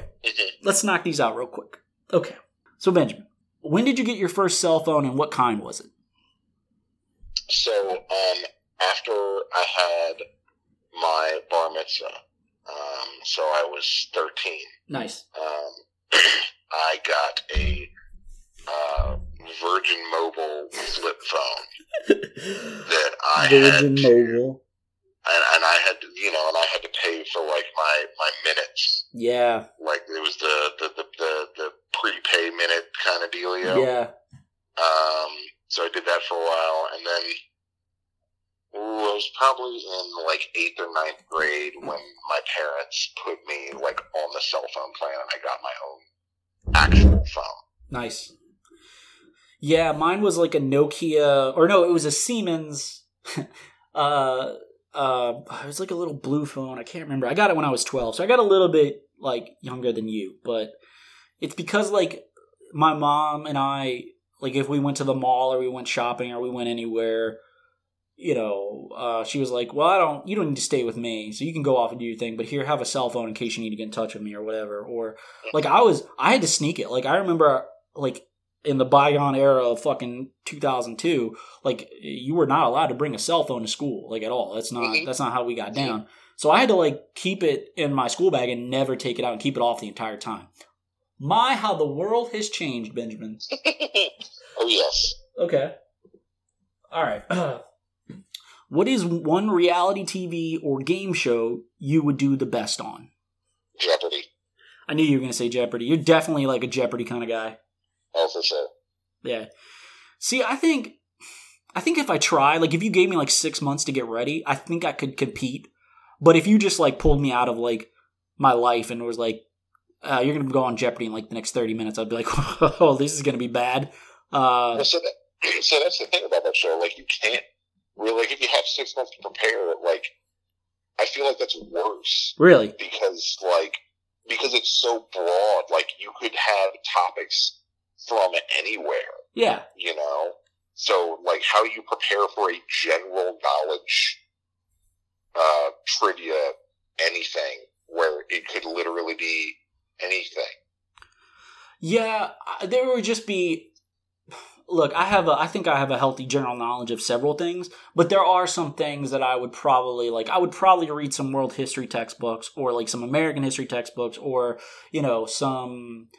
Let's knock these out real quick. Okay. So Benjamin, when did you get your first cell phone, and what kind was it?
So, um, after I had my bar mitzvah, um, so I was 13,
Nice.
um, I got a uh, Virgin Mobile flip phone that I
Virgin
had,
Mobile.
and, and I had, to, you know, and I had to pay for like my my minutes.
Yeah.
Like it was the the the the, the prepay minute kind of dealio.
Yeah.
Um, so I did that for a while, and then ooh, I was probably in like eighth or ninth grade when my parents put me like on the cell phone plan, and I got my own actual phone.
Nice. Yeah, mine was like a Nokia, or no, it was a Siemens. uh, uh, it was like a little blue phone. I can't remember. I got it when I was twelve, so I got a little bit like younger than you. But it's because like my mom and I, like if we went to the mall or we went shopping or we went anywhere, you know, uh, she was like, "Well, I don't. You don't need to stay with me, so you can go off and do your thing. But here, have a cell phone in case you need to get in touch with me or whatever." Or like I was, I had to sneak it. Like I remember, like in the bygone era of fucking 2002, like you were not allowed to bring a cell phone to school, like at all. That's not
Mhm.
that's not how we got down. So I had to like keep it in my school bag and never take it out and keep it off the entire time. My, how the world has changed, Benjamin.
oh yes,
Okay. All right. what is one reality TV or game show you would do the best on?
Jeopardy.
I knew you were going to say Jeopardy. You're definitely like a Jeopardy kind of guy.
Oh, for sure.
Yeah. See, I think I think if I try, like if you gave me like 6 months to get ready, I think I could compete. But if you just like pulled me out of like my life and was like uh, you're going to go on Jeopardy in like the next 30 minutes, I'd be like, "Oh, this is going to be bad." Uh
Well, so that, so that's the thing about that show. Like, you can't really like if you have six months to prepare. Like, I feel like that's worse
Really?
because like because it's so broad. Like you could have topics from anywhere,
Yeah.
you know. So like how you prepare for a general knowledge uh, trivia anything where it could literally be anything.
Yeah, there would just be. Look, I have a. I think I have a healthy general knowledge of several things, but there are some things that I would probably like. I would probably read some world history textbooks, or like some American history textbooks, or you know some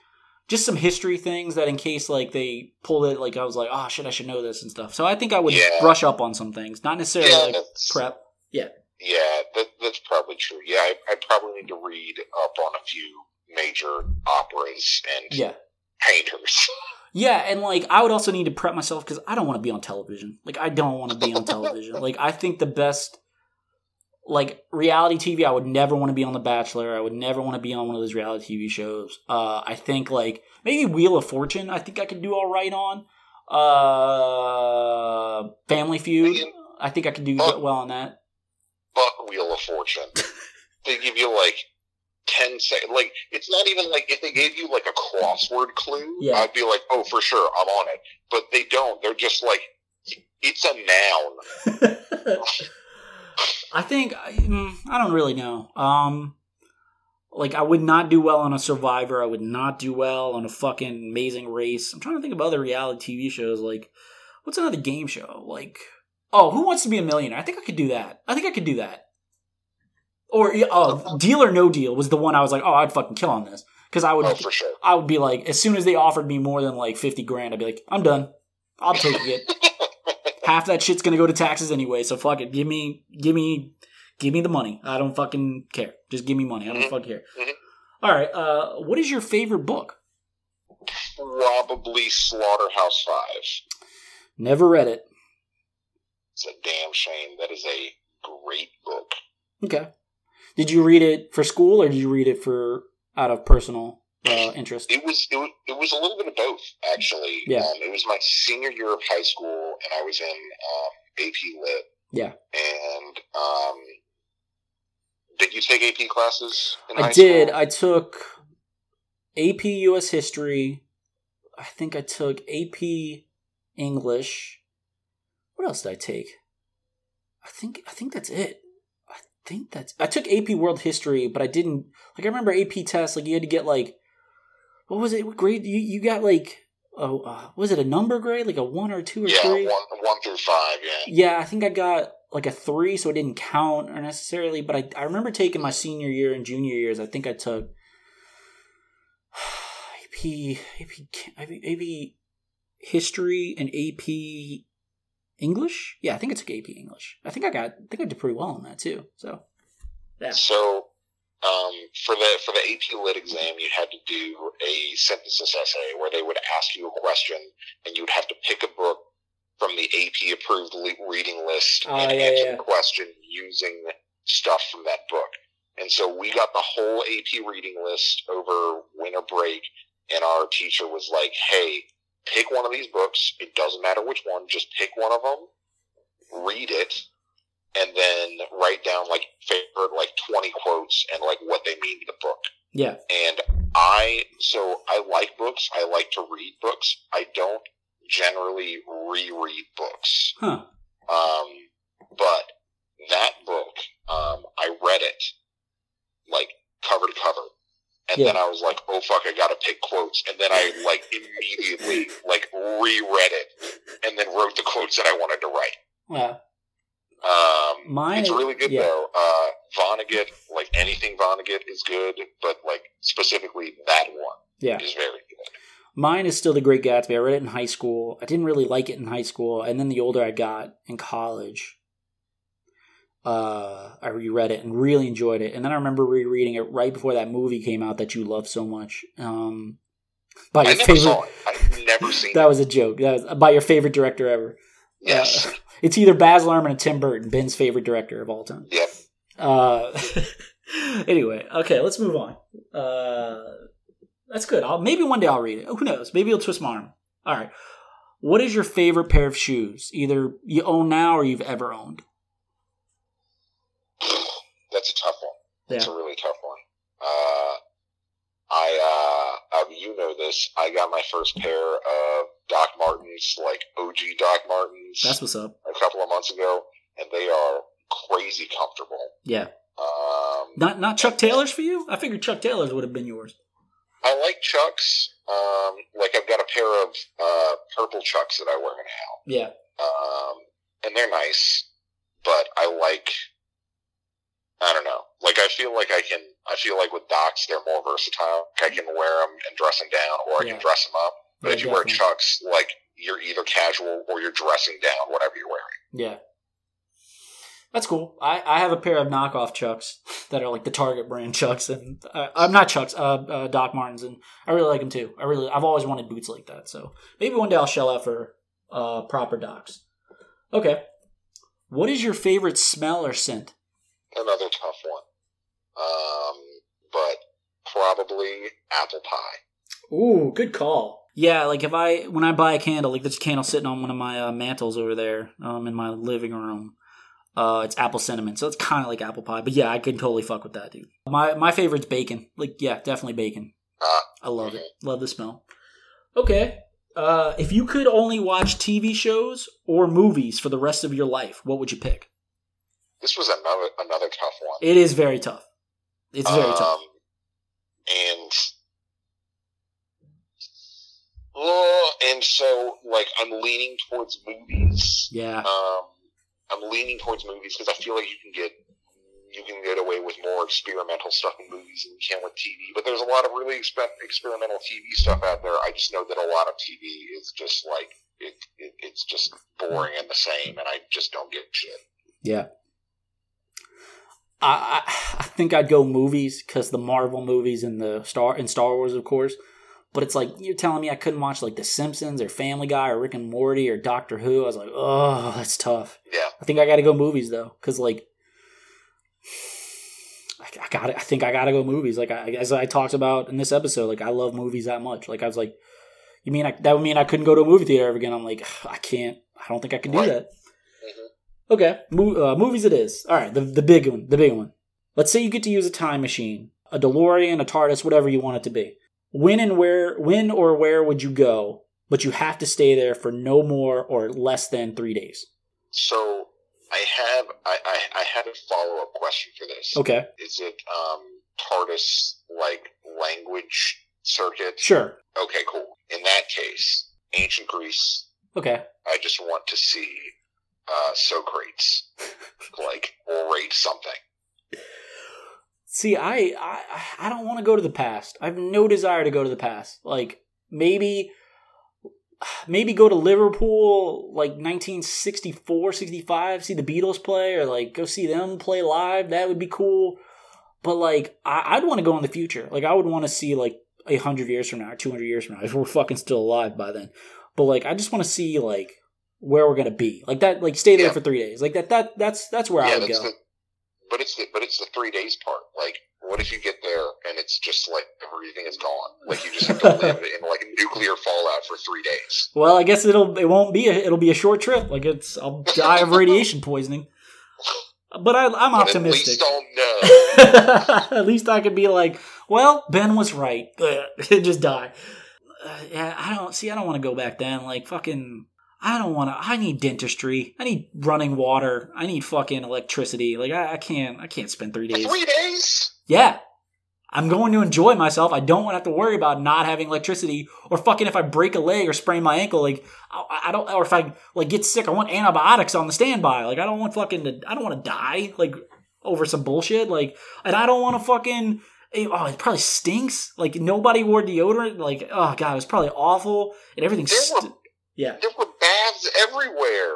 just some history things that in case like they pulled it, like I was like, oh shit, I should know this and stuff. So I think I would
Yeah.
brush up on some things, not necessarily
Yeah,
like prep.
yeah, that, that's probably true. Yeah, I, I probably need to read up on a few major operas and
Yeah.
painters.
Yeah, and like I would also need to prep myself because I don't want to be on television. Like I don't want to be on television. like I think the best, like reality TV, I would never want to be on The Bachelor. I would never want to be on one of those reality TV shows. Uh, I think like maybe Wheel of Fortune. I think I could do all right on. Uh, Family Feud.
Ian?
I think I could do well on that.
Fuck Wheel of Fortune. they give you like ten seconds. Like it's not even like if they gave you like a crossword clue,
Yeah.
I'd be like, oh, for sure, I'm on it. But they don't. They're just like, it's a noun.
I think mm, I don't really know. Um, like I would not do well on a Survivor. I would not do well on a fucking Amazing Race. I'm trying to think of other reality TV shows. Like, what's another game show? Like, oh, Who Wants to Be a Millionaire? I think I could do that. I think I could do that. Or oh, Deal or No Deal was the one I was like, oh, I'd fucking kill on this because I would.
Oh, for sure.
I would be like, as soon as they offered me more than like fifty grand, I'd be like, I'm done. I'll take it half that shit's gonna go to taxes anyway. So fuck it. Give me, give me, give me the money. I don't fucking care. Just give me money. I don't
Mhm.
fucking care.
Mhm.
All right. Uh, what is your favorite book?
Probably Slaughterhouse Five.
Never read it.
It's a damn shame. That is a great book.
Okay. Did you read it for school or did you read it for out of personal uh, interest?
It was it was, it was a little bit of both actually.
Yeah.
Um, it was my senior year of high school, and I was in um, AP Lit.
Yeah.
And um, did you take AP classes in
I
high
did.
school?
I took AP US History. I think I took AP English. What else did I take? I think I think that's it. I think that's I took AP World History, but I didn't like I remember AP tests like you had to get like what was it what grade you you got like oh uh, was it a number grade like a 1 or 2 or
yeah,
3?
one one through five. Yeah.
Yeah, I think I got like a three, so it didn't count or necessarily. But I, I remember taking my senior year and junior years. I think I took AP, AP, AP, AP history and AP English. Yeah, I think I took AP English. I think I got. I think I did pretty well on that too. So yeah,
So um, for the for the AP Lit exam, you had to do a synthesis essay where they would ask you a question, and you'd have to pick a book from the AP approved reading list
Oh,
and
yeah,
answer
yeah.
the question using stuff from that book. And so we got the whole AP reading list over winter break, and our teacher was like, "Hey, pick one of these books. It doesn't matter which one. Just pick one of them, read it, and then write down like favorite like 20 quotes and like what they mean to the book.
yeah,
And I, so I like books. I like to read books. I don't generally reread books.
huh?
Um, but that book, um, I read it like cover to cover. And
Yeah.
then I was like, oh fuck, I gotta pick quotes. And then I like immediately like reread it and then wrote the quotes that I wanted to write. Um,
Mine-
it's really good
yeah.
though. Uh, Vonnegut, like anything Vonnegut is good, but like specifically that one
yeah.
is very good.
Mine is still The Great Gatsby. I read it in high school. I didn't really like it in high school, and then the older I got in college, uh, I reread it and really enjoyed it. And then I remember rereading it right before that movie came out that you love so much. Um, by your favorite.
I've never seen
that was a joke. That was by your favorite director ever.
Yes.
Uh, it's either Baz Luhrmann or Tim Burton, Ben's favorite director of all time.
Yep.
Uh, anyway, okay, let's move on. Uh, that's good. I'll, maybe one day I'll read it. Who knows? Maybe it'll twist my arm. All right. What is your favorite pair of shoes? Either you own now or you've ever owned.
That's a tough one. That's
Yeah.
a really tough one. Uh, I uh, uh, you know this. I got my first pair of Doc Martens, like OG Doc Martens,
That's what's up.
a couple of months ago, and they are crazy comfortable.
Yeah.
Um,
Not not Chuck Taylors for you? I figured Chuck Taylors would have been yours.
I like Chucks. Um, like I've got a pair of uh, purple Chucks that I wear now.
Yeah.
um, and they're nice, but I like. I don't know. Like I feel like I can. I feel like with Docs, they're more versatile. Like, I can wear them and dress them down, or I
Yeah.
can dress them up. But
Yeah,
if you wear. Chucks, like you're either casual or you're dressing down, whatever you're wearing.
Yeah. That's cool. I, I have a pair of knockoff Chucks that are like the Target brand Chucks, and uh, I'm not Chucks, uh, uh, Doc Martens, and I really like them too. I really, I've always wanted boots like that, so maybe one day I'll shell out for uh, proper Docs. Okay. What is your favorite smell or scent?
Another tough one, um, but probably apple pie.
Ooh, good call. Yeah, like if I when I buy a candle, like this candle sitting on one of my uh, mantles over there, um, in my living room. Uh, it's apple cinnamon, so it's kind of like apple pie. But yeah, I can totally fuck with that, dude. My my favorite's bacon. Like yeah, definitely bacon.
Ah,
I love it. Love the smell. Okay. Uh, if you could only watch TV shows or movies for the rest of your life, what would you pick?
This was another another tough one.
It is very tough. It's very
um,
tough.
And oh, and so like I'm leaning towards movies.
Yeah.
Um, I'm leaning towards movies because I feel like you can get you can get away with more experimental stuff in movies than you can with TV. But there's a lot of really expe- experimental TV stuff out there. I just know that a lot of TV is just like it, it it's just boring and the same, and I just don't get shit.
Yeah. I, I think I'd go movies because the Marvel movies and the Star and Star Wars, of course. But it's like you're telling me I couldn't watch like The Simpsons or Family Guy or Rick and Morty or Doctor Who. I was like, oh, that's tough.
Yeah.
I think I got to go movies though, because like I, I got I think I got to go movies. Like I, as I talked about in this episode, like I love movies that much. Like I was like, you mean I, that would mean I couldn't go to a movie theater ever again? I'm like, I can't. I don't think I can do
Right.
that. Okay, Mo- uh, movies it is. All right, the the big one, the big one. Let's say you get to use a time machine, a DeLorean, a TARDIS, whatever you want it to be. When and where, when or where would you go? But you have to stay there for no more or less than three days.
So I have I, I, I have a follow up question for this.
Okay,
Is it um TARDIS like language circuit?
sure.
Okay, cool. In that case, ancient Greece.
Okay,
I just want to see uh, Socrates like orate something.
See, I I, I don't want to go to the past. I have no desire to go to the past. Like maybe maybe go to Liverpool like 1964, 65, see the Beatles play or like go see them play live. That would be cool. But like I, I'd want to go in the future. Like I would want to see like a hundred years from now or two hundred years from now if we're fucking still alive by then. But like I just want to see like where we're gonna be. Like that like stay there
Yeah.
for three days. Like that that that's that's where I would go.
the. But it's the but it's the three days part. Like, what if you get there and it's just like everything is gone? Like you just have to live in like a nuclear fallout for three days.
Well, I guess it'll it won't be a it'll be a short trip. Like it's I'll die of radiation poisoning. But I, I'm
But
optimistic.
at least I'll know.
at least I could be like, well, Ben was right. Just die. Uh, yeah, I don't see. I don't want to go back then. Like fucking. I don't want to. I need dentistry. I need running water. I need fucking electricity. Like I, I can't. I can't spend three days.
three days?
Yeah. I'm going to enjoy myself. I don't want to have to worry about not having electricity or fucking if I break a leg or sprain my ankle. Like I, I don't, or if I like get sick, I want antibiotics on the standby. Like I don't want fucking, to, I don't want to die like over some bullshit. Like, and I don't want to fucking. eh, Oh, it probably stinks. Like nobody wore deodorant. Like, oh god, it was probably awful, and everything. St- yeah,
There were baths everywhere.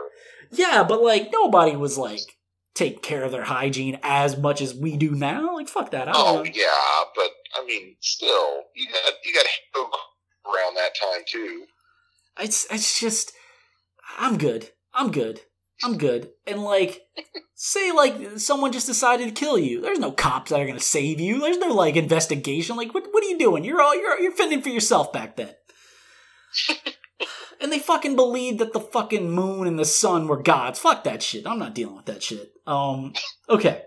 yeah, but like nobody was like take care of their hygiene as much as we do now. Like, fuck that.
Oh
wanna-
yeah, but I mean, still, you got you got around that time too.
it's it's just I'm good. I'm good. I'm good. And like say like someone just decided to kill you. There's no cops that are gonna save you. There's no like investigation. Like what what are you doing? You're all you're you're fending for yourself back then. and they fucking believed that the fucking moon and the sun were gods. Fuck that shit. I'm not dealing with that shit. Um okay.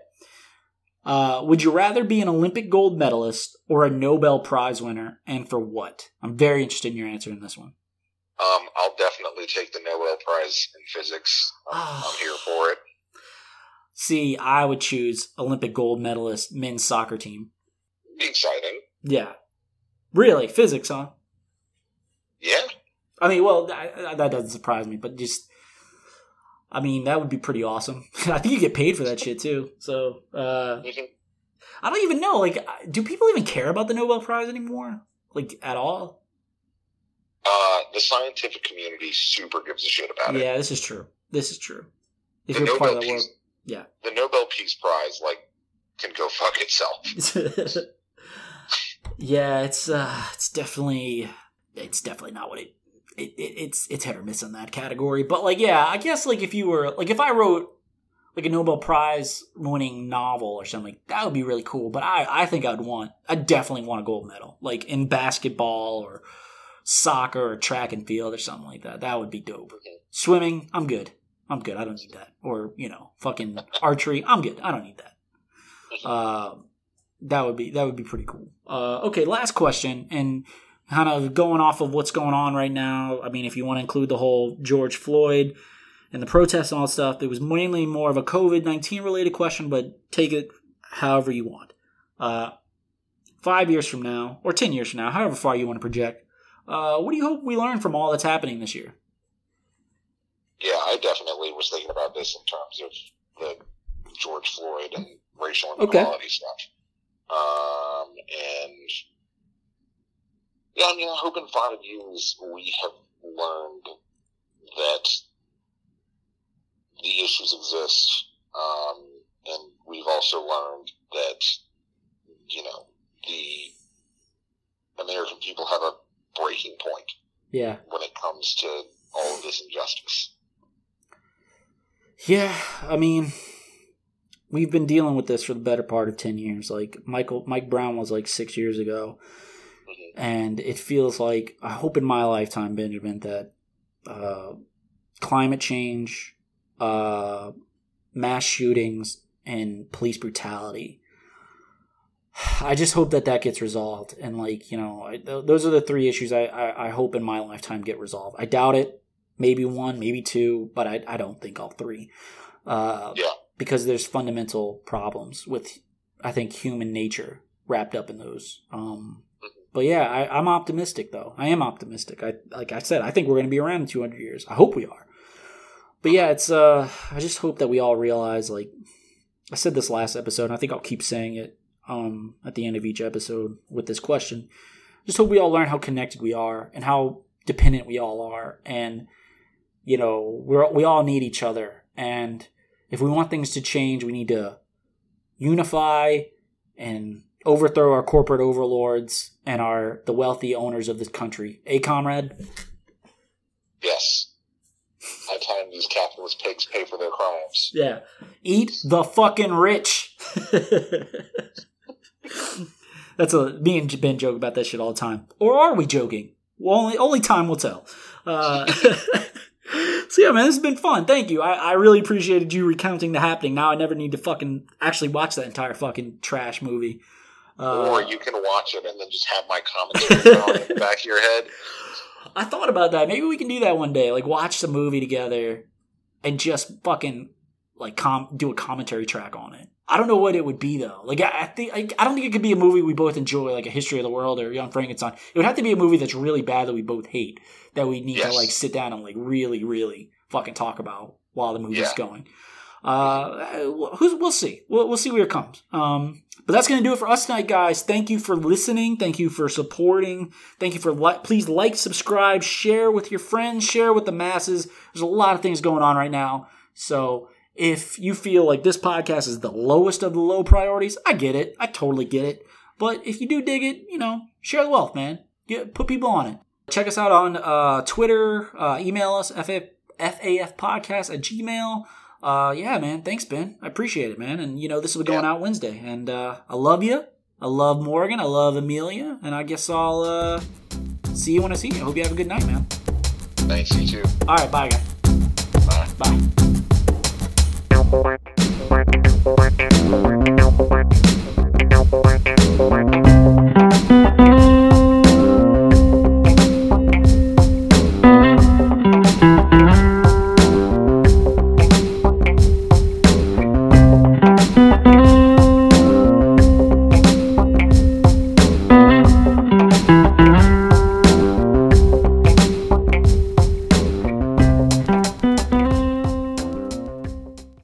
Uh, would you rather be an Olympic gold medalist or a Nobel Prize winner, and for what? I'm very interested in your answer in this one.
Um, I'll definitely take the Nobel Prize in physics. I'm, I'm here for it.
See, I would choose Olympic gold medalist men's soccer team.
Exciting.
Yeah. Really? Physics, huh?
Yeah.
I mean, well, I, I, that doesn't surprise me, but just, I mean, that would be pretty awesome. I think you get paid for that shit too. So, uh,
Mhm.
I don't even know. Like, do people even care about the Nobel Prize anymore? Like, at all?
Uh, the scientific community super gives a shit about it.
Yeah, this is true. This is true. If
The
you're part
Nobel
of that world.
Peace, the Nobel Peace Prize, like, can go fuck itself.
yeah, it's uh, it's definitely it's definitely not what it, it, it it's it's hit or miss in that category. But like, yeah, I guess like if you were like if I wrote like a Nobel Prize winning novel or something, like, that would be really cool. But I I think I'd want I definitely want a gold medal, like in basketball or soccer or track and field or something like that. That would be dope. Swimming, I'm good. I'm good. I don't need that. Or you know, fucking archery, I'm good. I don't need that. Uh, that would be that would be pretty cool. Uh, okay, last question, and kind of going off of what's going on right now. I mean, if you want to include the whole George Floyd and the protests and all that stuff, it was mainly more of a COVID nineteen related question, but take it however you want. Uh, five years from now, or ten years from now, however far you want to project, uh, what do you hope we learn from all that's happening this year?
Yeah, I definitely was thinking about this in terms of the George Floyd and racial
Okay.
inequality stuff. Um, and yeah, I mean, I hope in five years we have learned that the issues exist, um, and we've also learned that you know the American people have a breaking point
Yeah,
when it comes to all of this injustice.
Yeah, I mean, we've been dealing with this for the better part of 10 years. Like Michael Mike Brown was like 6 years ago. And it feels like I hope in my lifetime Benjamin that uh, climate change, uh, mass shootings and police brutality I just hope that that gets resolved, and like you know, I, th- those are the three issues I, I, I hope in my lifetime get resolved. I doubt it. Maybe one, maybe two, but I, I don't think all three. Uh,
Yeah.
Because there's fundamental problems with, I think, human nature wrapped up in those. Um, but yeah, I, I'm optimistic though. I am optimistic. I like I said, I think we're going to be around in 200 years. I hope we are. But yeah, it's uh, I just hope that we all realize like I said this last episode, and I think I'll keep saying it um, at the end of each episode with this question. Just hope we all learn how connected we are and how dependent we all are, and you know we're we all need each other. And if we want things to change, we need to unify and overthrow our corporate overlords and our the wealthy owners of this country. A comrade.
Yes. High time these capitalist pigs pay for their crimes.
Yeah. Eat the fucking rich. That's a me and Ben joke about that shit all the time. Or are we joking? Well, only only time will tell. Uh, so yeah, man, this has been fun. Thank you. I, I really appreciated you recounting the happening. Now I never need to fucking actually watch that entire fucking trash movie. Uh,
or you can watch it and then just have my commentary on in the back of your head.
I thought about that. Maybe we can do that one day. Like watch the movie together and just fucking like com- do a commentary track on it. I don't know what it would be though. Like I, I think I, I don't think it could be a movie we both enjoy, like a History of the World or Young Frankenstein. It would have to be a movie that's really bad that we both hate that we need to like sit down and like really, really fucking talk about while the movie's
Yeah.
going. Uh, who's, we'll see. We'll, we'll see where it comes. Um, but that's going to do it for us tonight, guys. Thank you for listening. Thank you for supporting. Thank you for please like, subscribe, share with your friends, share with the masses. There's a lot of things going on right now. So if you feel like this podcast is the lowest of the low priorities, I get it. I totally get it. But if you do dig it, you know, share the wealth, man. Get, put people on it. Check us out on uh, Twitter. Uh, email us, FAF, FAFpodcast at Gmail. Uh, yeah, man. Thanks, Ben. I appreciate it, man. And, you know, this will be going
Yeah.
out Wednesday. And uh, I love you. I love Morgan. I love Amelia. And I guess I'll uh, see you when I see you. I hope you have a good night, man.
Thanks, you too.
All right, bye, guys.
Bye.
Bye.